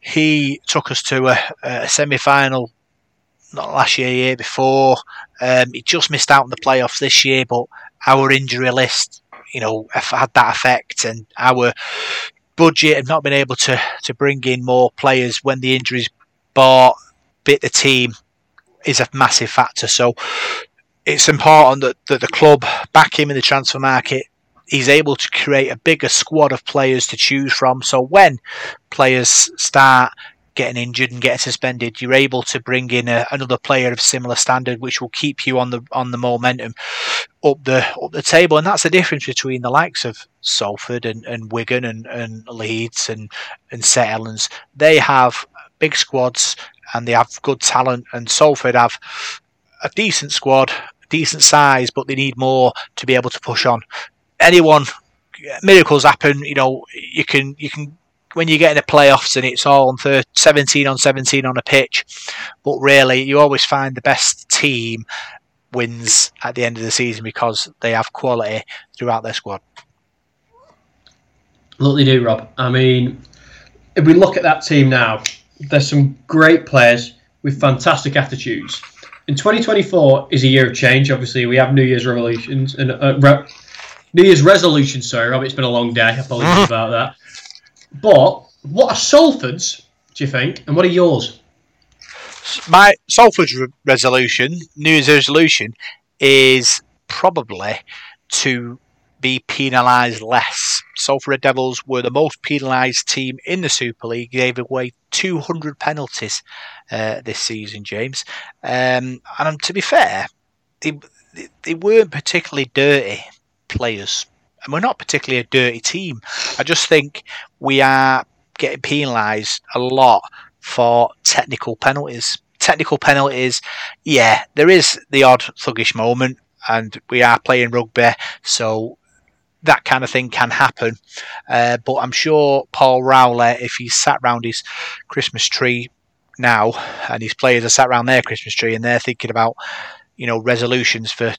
S1: he took us to a, a semi-final not last year, year before. Um, he just missed out on the playoffs this year, but our injury list, you know, had that effect, and our budget had not been able to to bring in more players when the injuries bought bit the team is a massive factor. So it's important that, that the club back him in the transfer market. He's able to create a bigger squad of players to choose from. So when players start getting injured and getting suspended, you're able to bring in a, another player of similar standard, which will keep you on the on the momentum up the up the table. And that's the difference between the likes of Salford and, and Wigan and, and Leeds and and St. They have big squads and they have good talent. And Salford have a decent squad, decent size, but they need more to be able to push on. Anyone, miracles happen. You know, you can you can when you get in the playoffs and it's all on 13, 17 on 17 on a pitch, but really you always find the best team wins at the end of the season because they have quality throughout their squad.
S2: Look, they do, Rob. I mean, if we look at that team now, there's some great players with fantastic attitudes. In 2024 is a year of change. Obviously, we have New Year's revolutions and uh, re- New Year's resolutions. Sorry, Rob, it's been a long day. Apologies about that. But what are Salford's? Do you think, and what are yours?
S1: My Salford's re- resolution, New Year's resolution, is probably to be penalised less. Salford Red Devils were the most penalised team in the Super League, gave away 200 penalties uh, this season, James. Um, and to be fair, they, they weren't particularly dirty players. And we're not particularly a dirty team. I just think we are getting penalised a lot for technical penalties. Technical penalties, yeah, there is the odd thuggish moment, and we are playing rugby, so that kind of thing can happen. Uh, but I'm sure Paul Rowley, if he's sat round his Christmas tree now, and his players are sat around their Christmas tree and they're thinking about, you know, resolutions for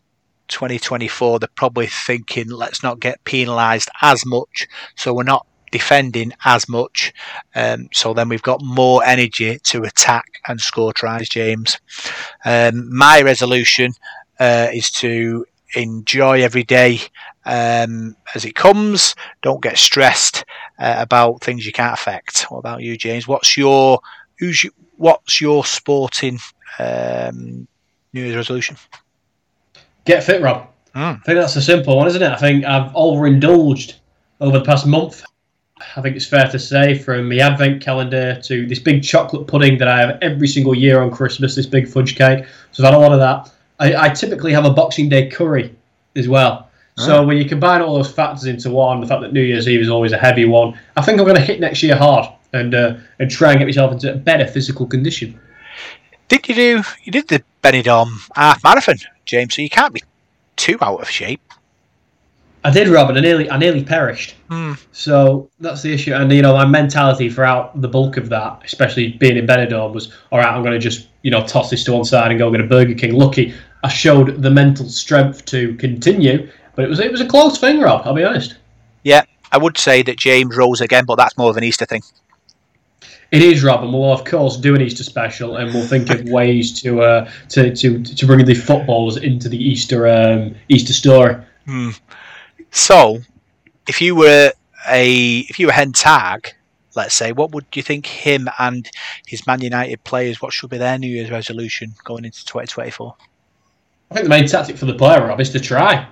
S1: 2024, they're probably thinking, let's not get penalised as much, so we're not defending as much. Um, so then we've got more energy to attack and score tries, James. Um, my resolution uh, is to enjoy every day um, as it comes. Don't get stressed uh, about things you can't affect. What about you, James? What's your who's your, what's your sporting um, New Year's resolution?
S2: Get fit, Rob.
S1: Mm.
S2: I think that's a simple one, isn't it? I think I've overindulged over the past month. I think it's fair to say, from the advent calendar to this big chocolate pudding that I have every single year on Christmas, this big fudge cake. So I've had a lot of that. I, I typically have a Boxing Day curry as well. So when you combine all those factors into one, the fact that New Year's Eve is always a heavy one, I think I'm going to hit next year hard and uh, and try and get myself into a better physical condition.
S1: Did you do you did the Benidorm half marathon, James? So you can't be too out of shape.
S2: I did, Robin. I nearly, I nearly perished.
S1: Hmm.
S2: So that's the issue. And you know, my mentality throughout the bulk of that, especially being in Benidorm, was all right. I'm going to just you know toss this to one side and go get a Burger King. Lucky, I showed the mental strength to continue, but it was it was a close thing, Rob. I'll be honest.
S1: Yeah, I would say that James rose again, but that's more of an Easter thing.
S2: It is, Rob, and we'll of course do an Easter special, and we'll think of ways to uh, to, to to bring the footballers into the Easter um, Easter story.
S1: Hmm. So, if you were a if you were Ten Hag, let's say, what would you think him and his Man United players? What should be their New Year's resolution going into 2024?
S2: I think the main tactic for the player, Rob, is to try.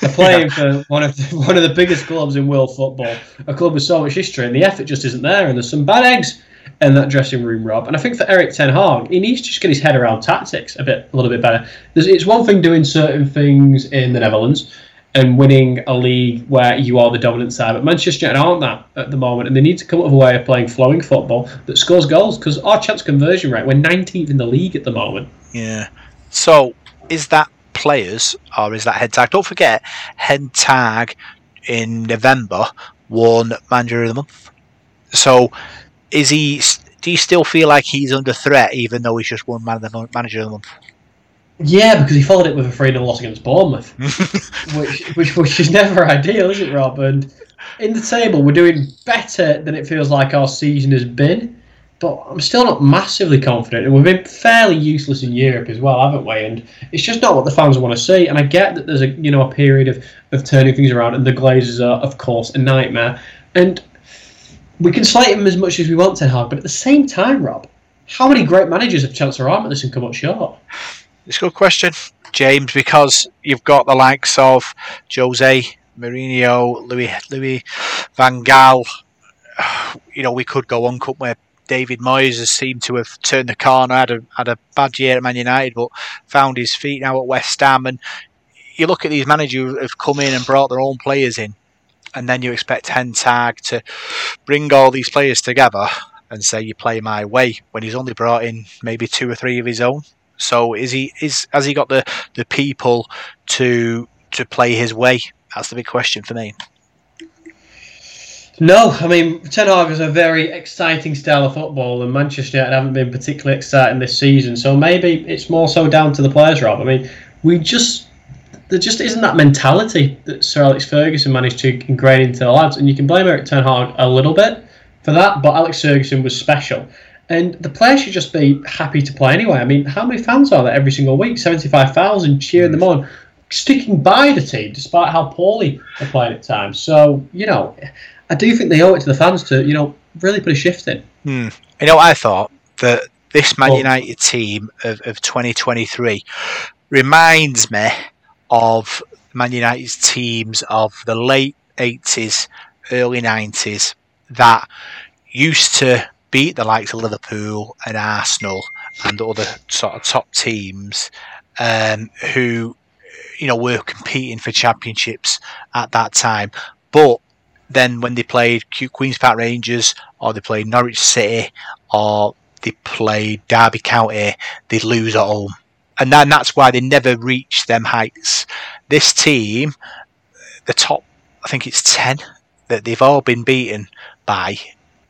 S2: They're playing for one of the, one of the biggest clubs in world football, a club with so much history, and the effort just isn't there. And there's some bad eggs in that dressing room, Rob. And I think for Erik Ten Hag, he needs to just get his head around tactics a bit, a little bit better. There's, it's one thing doing certain things in the Netherlands and winning a league where you are the dominant side, but Manchester United aren't that at the moment, and they need to come up with a way of playing flowing football that scores goals. Because our chance conversion rate, we're 19th in the league at the moment.
S1: Yeah. So, is that players or is that Ten Hag? Don't forget, Ten Hag in November won manager of the month. So, is he? Do you still feel like he's under threat, even though he's just won man of the manager of the month?
S2: Yeah, because he followed it with a 3 0 loss against Bournemouth, which, which which is never ideal, is it, Rob? And in the table, we're doing better than it feels like our season has been. But I'm still not massively confident, and we've been fairly useless in Europe as well, haven't we? And it's just not what the fans want to see. And I get that there's a you know a period of, of turning things around, and the Glazers are of course a nightmare. And we can slate him as much as we want, Ten Hag, but at the same time, Rob, how many great managers have Chancellor this and come up short?
S1: It's a good question, James, because you've got the likes of Jose Mourinho, Louis Louis Van Gaal. You know, we could go on, couldn't we? David Moyes has seemed to have turned the corner, had a had a bad year at Man United, but found his feet now at West Ham. And you look at these managers who have come in and brought their own players in, and then you expect Ten Hag to bring all these players together and say you play my way when he's only brought in maybe two or three of his own. So is he is has he got the, the people to to play his way? That's the big question for me.
S2: No, I mean Ten Hag is a very exciting style of football, and Manchester United haven't been particularly exciting this season. So maybe it's more so down to the players, Rob. I mean, we just there just isn't that mentality that Sir Alex Ferguson managed to ingrain into the lads, and you can blame Erik Ten Hag a little bit for that, but Alex Ferguson was special. And the players should just be happy to play anyway. I mean, how many fans are there every single week? 75,000 cheering them on, sticking by the team despite how poorly they're playing at times. So, you know, I do think they owe it to the fans to, you know, really put a shift in.
S1: Hmm. You know, I thought that this Man United team of, of 2023 reminds me of Man United's teams of the late 80s, early 90s that used to beat the likes of Liverpool and Arsenal and other sort of top teams um, who, you know, were competing for championships at that time. But then when they played Queens Park Rangers or they played Norwich City or they played Derby County, they'd lose at home. And then that's why they never reached them heights. This team, the top, I think it's 10 that they've all been beaten by,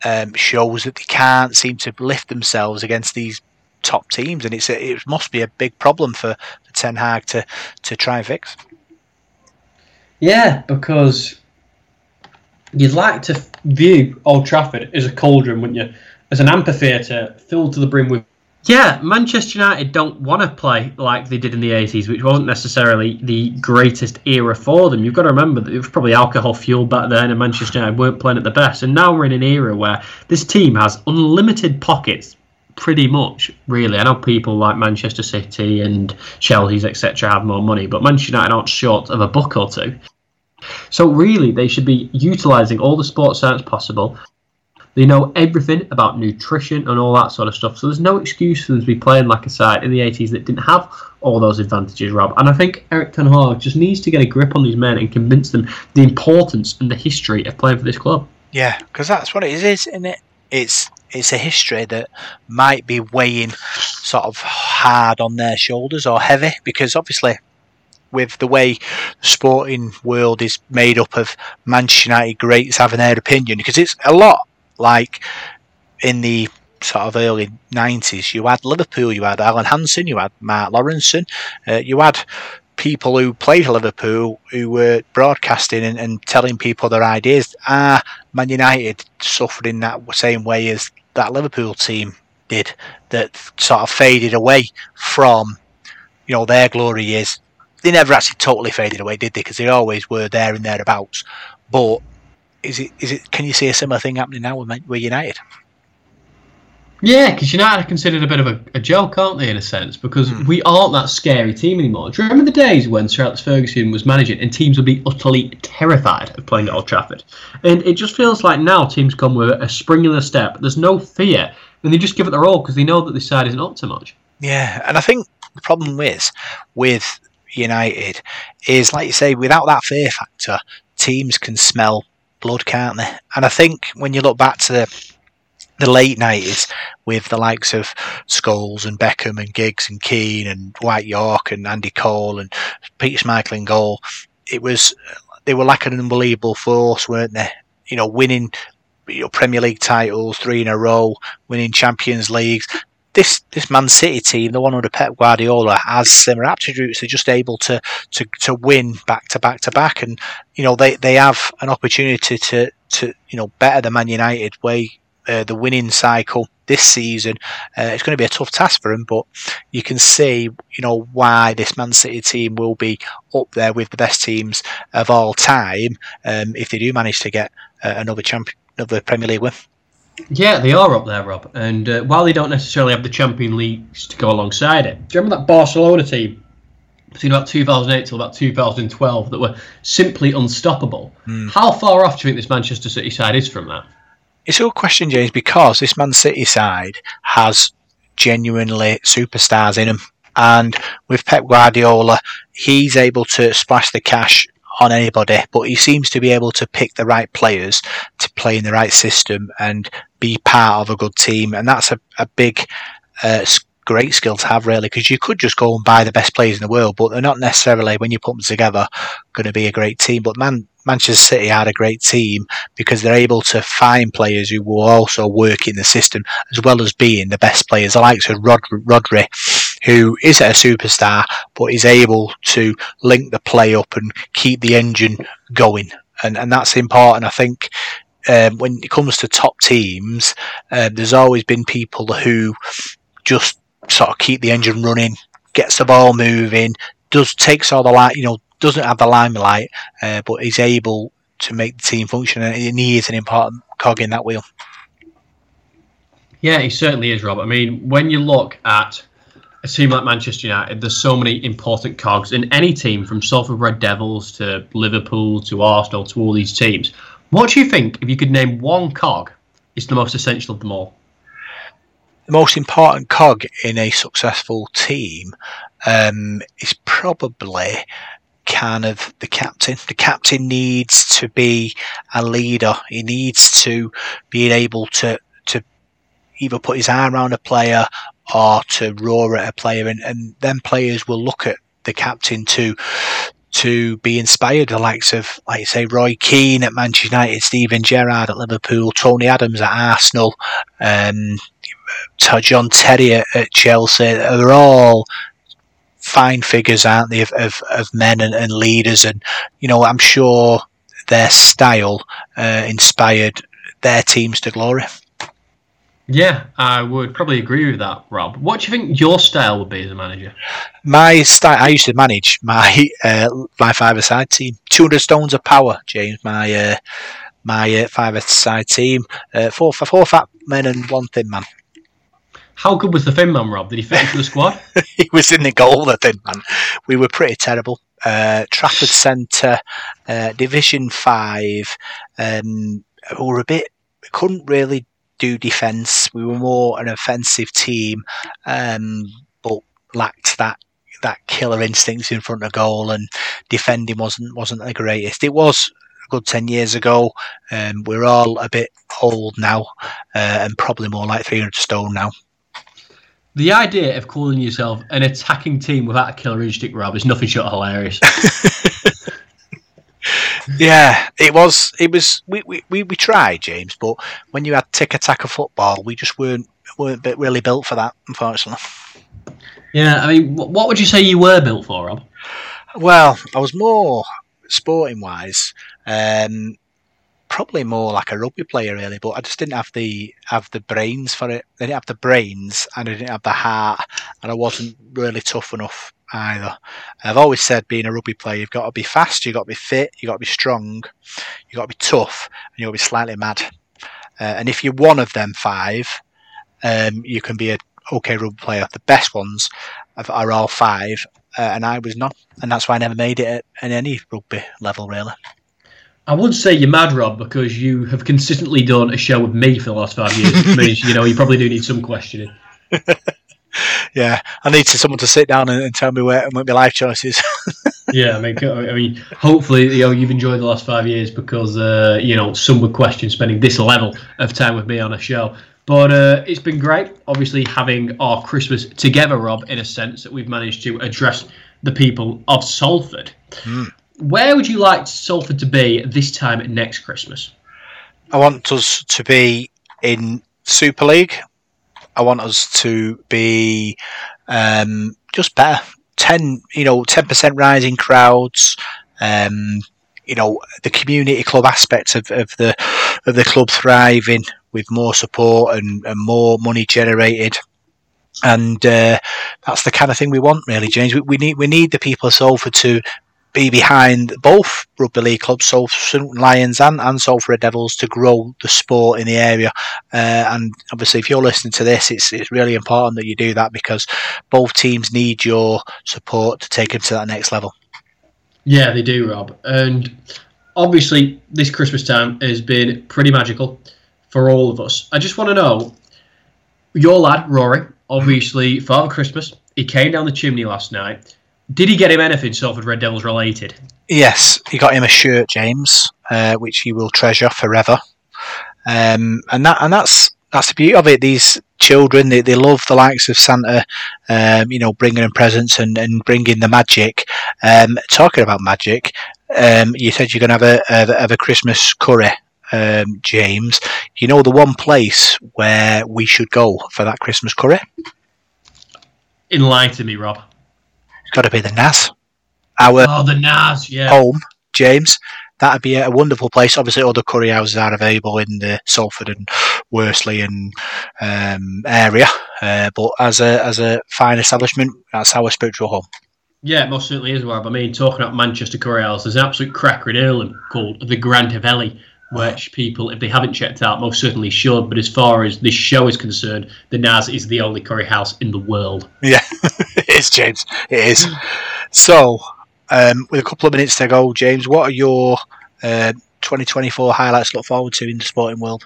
S1: um, shows that they can't seem to lift themselves against these top teams. And it's a, it must be a big problem for, for Ten Hag to, to try and fix.
S2: Yeah, because you'd like to view Old Trafford as a cauldron, wouldn't you? As an amphitheatre filled to the brim with. Yeah, Manchester United don't want to play like they did in the 80s, which wasn't necessarily the greatest era for them. You've got to remember that it was probably alcohol fueled back then, and Manchester United weren't playing at the best. And now we're in an era where this team has unlimited pockets, pretty much, really. I know people like Manchester City and Chelsea's, etc., have more money, but Manchester United aren't short of a buck or two. So really, they should be utilising all the sports science possible. They know everything about nutrition and all that sort of stuff. So there's no excuse for them to be playing like a side in the 80s that didn't have all those advantages, Rob. And I think Erik Ten Hag just needs to get a grip on these men and convince them the importance and the history of playing for this club.
S1: Yeah, because that's what it is, isn't it? It's it's a history that might be weighing sort of hard on their shoulders or heavy because obviously with the way the sporting world is made up of Manchester United greats having their opinion because it's a lot. Like in the sort of early 90s you had Liverpool you had Alan Hansen you had Mark Lawrenson uh, you had people who played Liverpool who were broadcasting and, and telling people their ideas. Are Man United suffering that same way as that Liverpool team did that sort of faded away from you know their glory years they never actually totally faded away, did they? Because they always were there and thereabouts. But is it? Is it? Can you see a similar thing happening now with, with United?
S2: Yeah, because United are considered a bit of a, a, joke, aren't they, in a sense? Because mm. we aren't that scary team anymore. Do you remember the days when Sir Alex Ferguson was managing and teams would be utterly terrified of playing at Old Trafford? And it just feels like now teams come with a spring in their step. There's no fear, and they just give it their all because they know that this side isn't up to much.
S1: Yeah, and I think the problem is with United is, like you say, without that fear factor, teams can smell blood, can't they? And I think when you look back to the, the late 90s with the likes of Scholes and Beckham and Giggs and Keane and Dwight Yorke and Andy Cole and Peter Schmeichel in goal, it was they were like an unbelievable force, weren't they? You know, winning you know, Premier League titles three in a row, winning Champions Leagues this this Man City team, the one under Pep Guardiola, has similar attributes. They're just able to to, to win back to back to back, and you know they, they have an opportunity to to you know better the Man United way uh, the winning cycle this season. Uh, it's going to be a tough task for them, but you can see you know why this Man City team will be up there with the best teams of all time um, if they do manage to get uh, another champion, another Premier League win.
S2: Yeah, they are up there, Rob. And uh, while they don't necessarily have the Champion Leagues to go alongside it, do you remember that Barcelona team between about 2008 till about 2012 that were simply unstoppable? Mm. How far off do you think this Manchester City side is from that?
S1: It's a good question, James, because this Man City side has genuinely superstars in them. And with Pep Guardiola, he's able to splash the cash on anybody, but he seems to be able to pick the right players to play in the right system and be part of a good team. And that's a, a big, uh, great skill to have, really, because you could just go and buy the best players in the world, but they're not necessarily, when you put them together, going to be a great team. But man, Manchester City had a great team because they're able to find players who will also work in the system as well as being the best players. I like to Rod- Rodri who isn't a superstar, but is able to link the play up and keep the engine going. And, and that's important. I think um, when it comes to top teams, uh, there's always been people who just sort of keep the engine running, gets the ball moving, does takes all the light, you know, doesn't have the limelight, uh, but is able to make the team function, and he is an important cog in that wheel.
S2: Yeah, he certainly is, Rob. I mean, when you look at a team like Manchester United, there's so many important cogs in any team, from Salford Red Devils to Liverpool to Arsenal to all these teams. What do you think, if you could name one cog, is the most essential of them all?
S1: The most important cog in a successful team um, is probably kind of the captain. The captain needs to be a leader. He needs to be able to to either put his arm around a player or to roar at a player, and, and then players will look at the captain to to be inspired. The likes of, like you say, Roy Keane at Manchester United, Steven Gerrard at Liverpool, Tony Adams at Arsenal, um, John Terry at, at Chelsea. They're all fine figures, aren't they, of, of, of men and, and, leaders. And, you know, I'm sure their style uh, inspired their teams to glory.
S2: Yeah, I would probably agree with that, Rob. What do you think your style would be as a manager?
S1: My style, I used to manage my uh, my five-a-side team. 200 stones of power, James. My uh, my uh, five-a-side team. Uh, four, four fat men and one thin man.
S2: How good was the thin man, Rob? Did he fit into the squad?
S1: he was in the goal, the thin man. We were pretty terrible. Uh, Trafford Centre, uh, Division 5. Um, we were a bit, couldn't really do defence. We were more an offensive team, um, but lacked that that killer instincts in front of goal and defending wasn't wasn't the greatest. It was a good ten years ago. Um, we're all a bit old now, uh, and probably more like three hundred stone now.
S2: The idea of calling yourself an attacking team without a killer instinct, Rob, is nothing short of hilarious.
S1: yeah, it was. It was. We, we, we, we tried, James, but when you had tick attack of football, we just weren't weren't really built for that, unfortunately.
S2: Yeah, I mean, what would you say you were built for, Rob?
S1: Well, I was more sporting wise. Um, probably more like a rugby player really, but I just didn't have the have the brains for it. I didn't have the brains and I didn't have the heart, and I wasn't really tough enough either. I've always said being a rugby player, you've got to be fast, you've got to be fit, you've got to be strong, you've got to be tough, and you've got to be slightly mad. Uh, and if you're one of them five, um, you can be a okay rugby player. The best ones are all five, uh, and I was not, and that's why I never made it at, at any rugby level really.
S2: I would say you're mad, Rob, because you have consistently done a show with me for the last five years. Which means you know you probably do need some questioning.
S1: yeah, I need someone to sit down and, and tell me where what my life choices.
S2: yeah, I mean, I mean, hopefully, you know, you've enjoyed the last five years because uh, you know some would question spending this level of time with me on a show. But uh, it's been great, obviously, having our Christmas together, Rob, in a sense that we've managed to address the people of Salford. Mm where would you like Salford to be this time next Christmas?
S1: I want us to be in Super League. I want us to be um, just better. Ten, you know, ten percent rising crowds. Um, you know, the community club aspect of, of the of the club thriving with more support and, and more money generated and uh, that's the kind of thing we want, really, James. We, we, need we need the people of Salford to be behind both rugby league clubs, so Salford Lions and, and Salford Devils, to grow the sport in the area. Uh, and obviously, if you're listening to this, it's it's really important that you do that because both teams need your support to take them to that next level.
S2: Yeah, they do, Rob. And obviously, this Christmas time has been pretty magical for all of us. I just want to know your lad, Rory, obviously, Father Christmas, he came down the chimney last night did he get him anything Salford Red Devils related?
S1: Yes, he got him a shirt, James, uh, which he will treasure forever. Um, and that and that's that's the beauty of it. These children, they, they love the likes of Santa, um, you know, bringing them presents and, and bringing the magic. Um, talking about magic, um, you said you're going to have a, have a Christmas curry, um, James. You know the one place where we should go for that Christmas curry?
S2: Enlighten me, Rob.
S1: Got to be the NAS. Our
S2: Oh, the Nas, yeah.
S1: home, James. That'd be a wonderful place. Obviously, other curry houses are available in the Salford and Worsley and um, area, uh, but as a as a fine establishment, that's our spiritual home.
S2: Yeah, it most certainly is, Rob. I mean, talking about Manchester Curry House, there's an absolute cracker in Ireland called the Grand Haveli, which people, if they haven't checked out, most certainly should. But as far as this show is concerned, the Naz is the only curry house in the world.
S1: Yeah, it is, James. It is. So, um, with a couple of minutes to go, James, what are your uh, 2024 highlights to look forward to in the sporting world?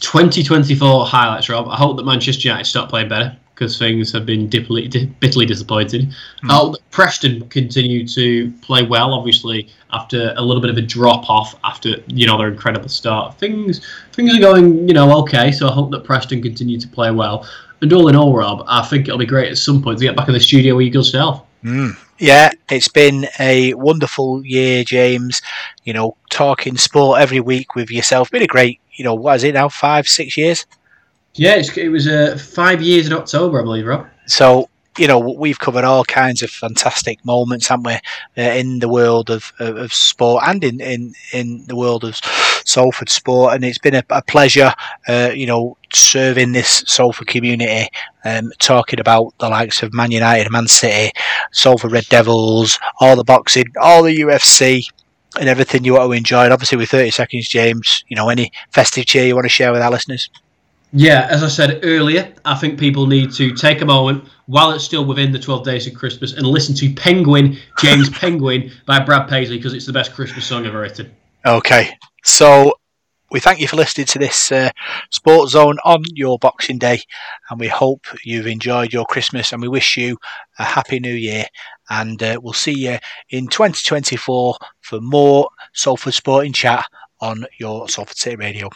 S2: 2024 highlights, Rob. I hope that Manchester United start playing better because things have been bitterly, bitterly disappointed. Hope that Preston continue to play well, obviously, after a little bit of a drop off after, you know, their incredible start. Things things are going, you know, okay, so I hope that Preston continue to play well. And all in all, Rob, I think it'll be great at some point to get back in the studio with you yourself.
S1: Mm. Yeah, it's been a wonderful year, James. You know, talking sport every week with yourself. Been a great, you know, what is it now? Five, six years?
S2: Yeah, it was uh, five years in October, I believe, Rob.
S1: So, you know, we've covered all kinds of fantastic moments, haven't we, uh, in the world of, of, of sport and in, in, in the world of Salford sport. And it's been a, a pleasure, uh, you know, serving this Salford community, um, talking about the likes of Man United, Man City, Salford Red Devils, all the boxing, all the UFC. And everything you want to enjoy. And obviously, with 30 seconds, James, you know, any festive cheer you want to share with our listeners?
S2: Yeah, as I said earlier, I think people need to take a moment while it's still within the 12 days of Christmas and listen to Penguin, James Penguin by Brad Paisley because it's the best Christmas song ever written.
S1: Okay, so we thank you for listening to this uh, Sports Zone on your Boxing Day, and we hope you've enjoyed your Christmas, and we wish you a happy New Year. And uh, we'll see you in 2024 for more Salford Sporting Chat on your Salford City Radio.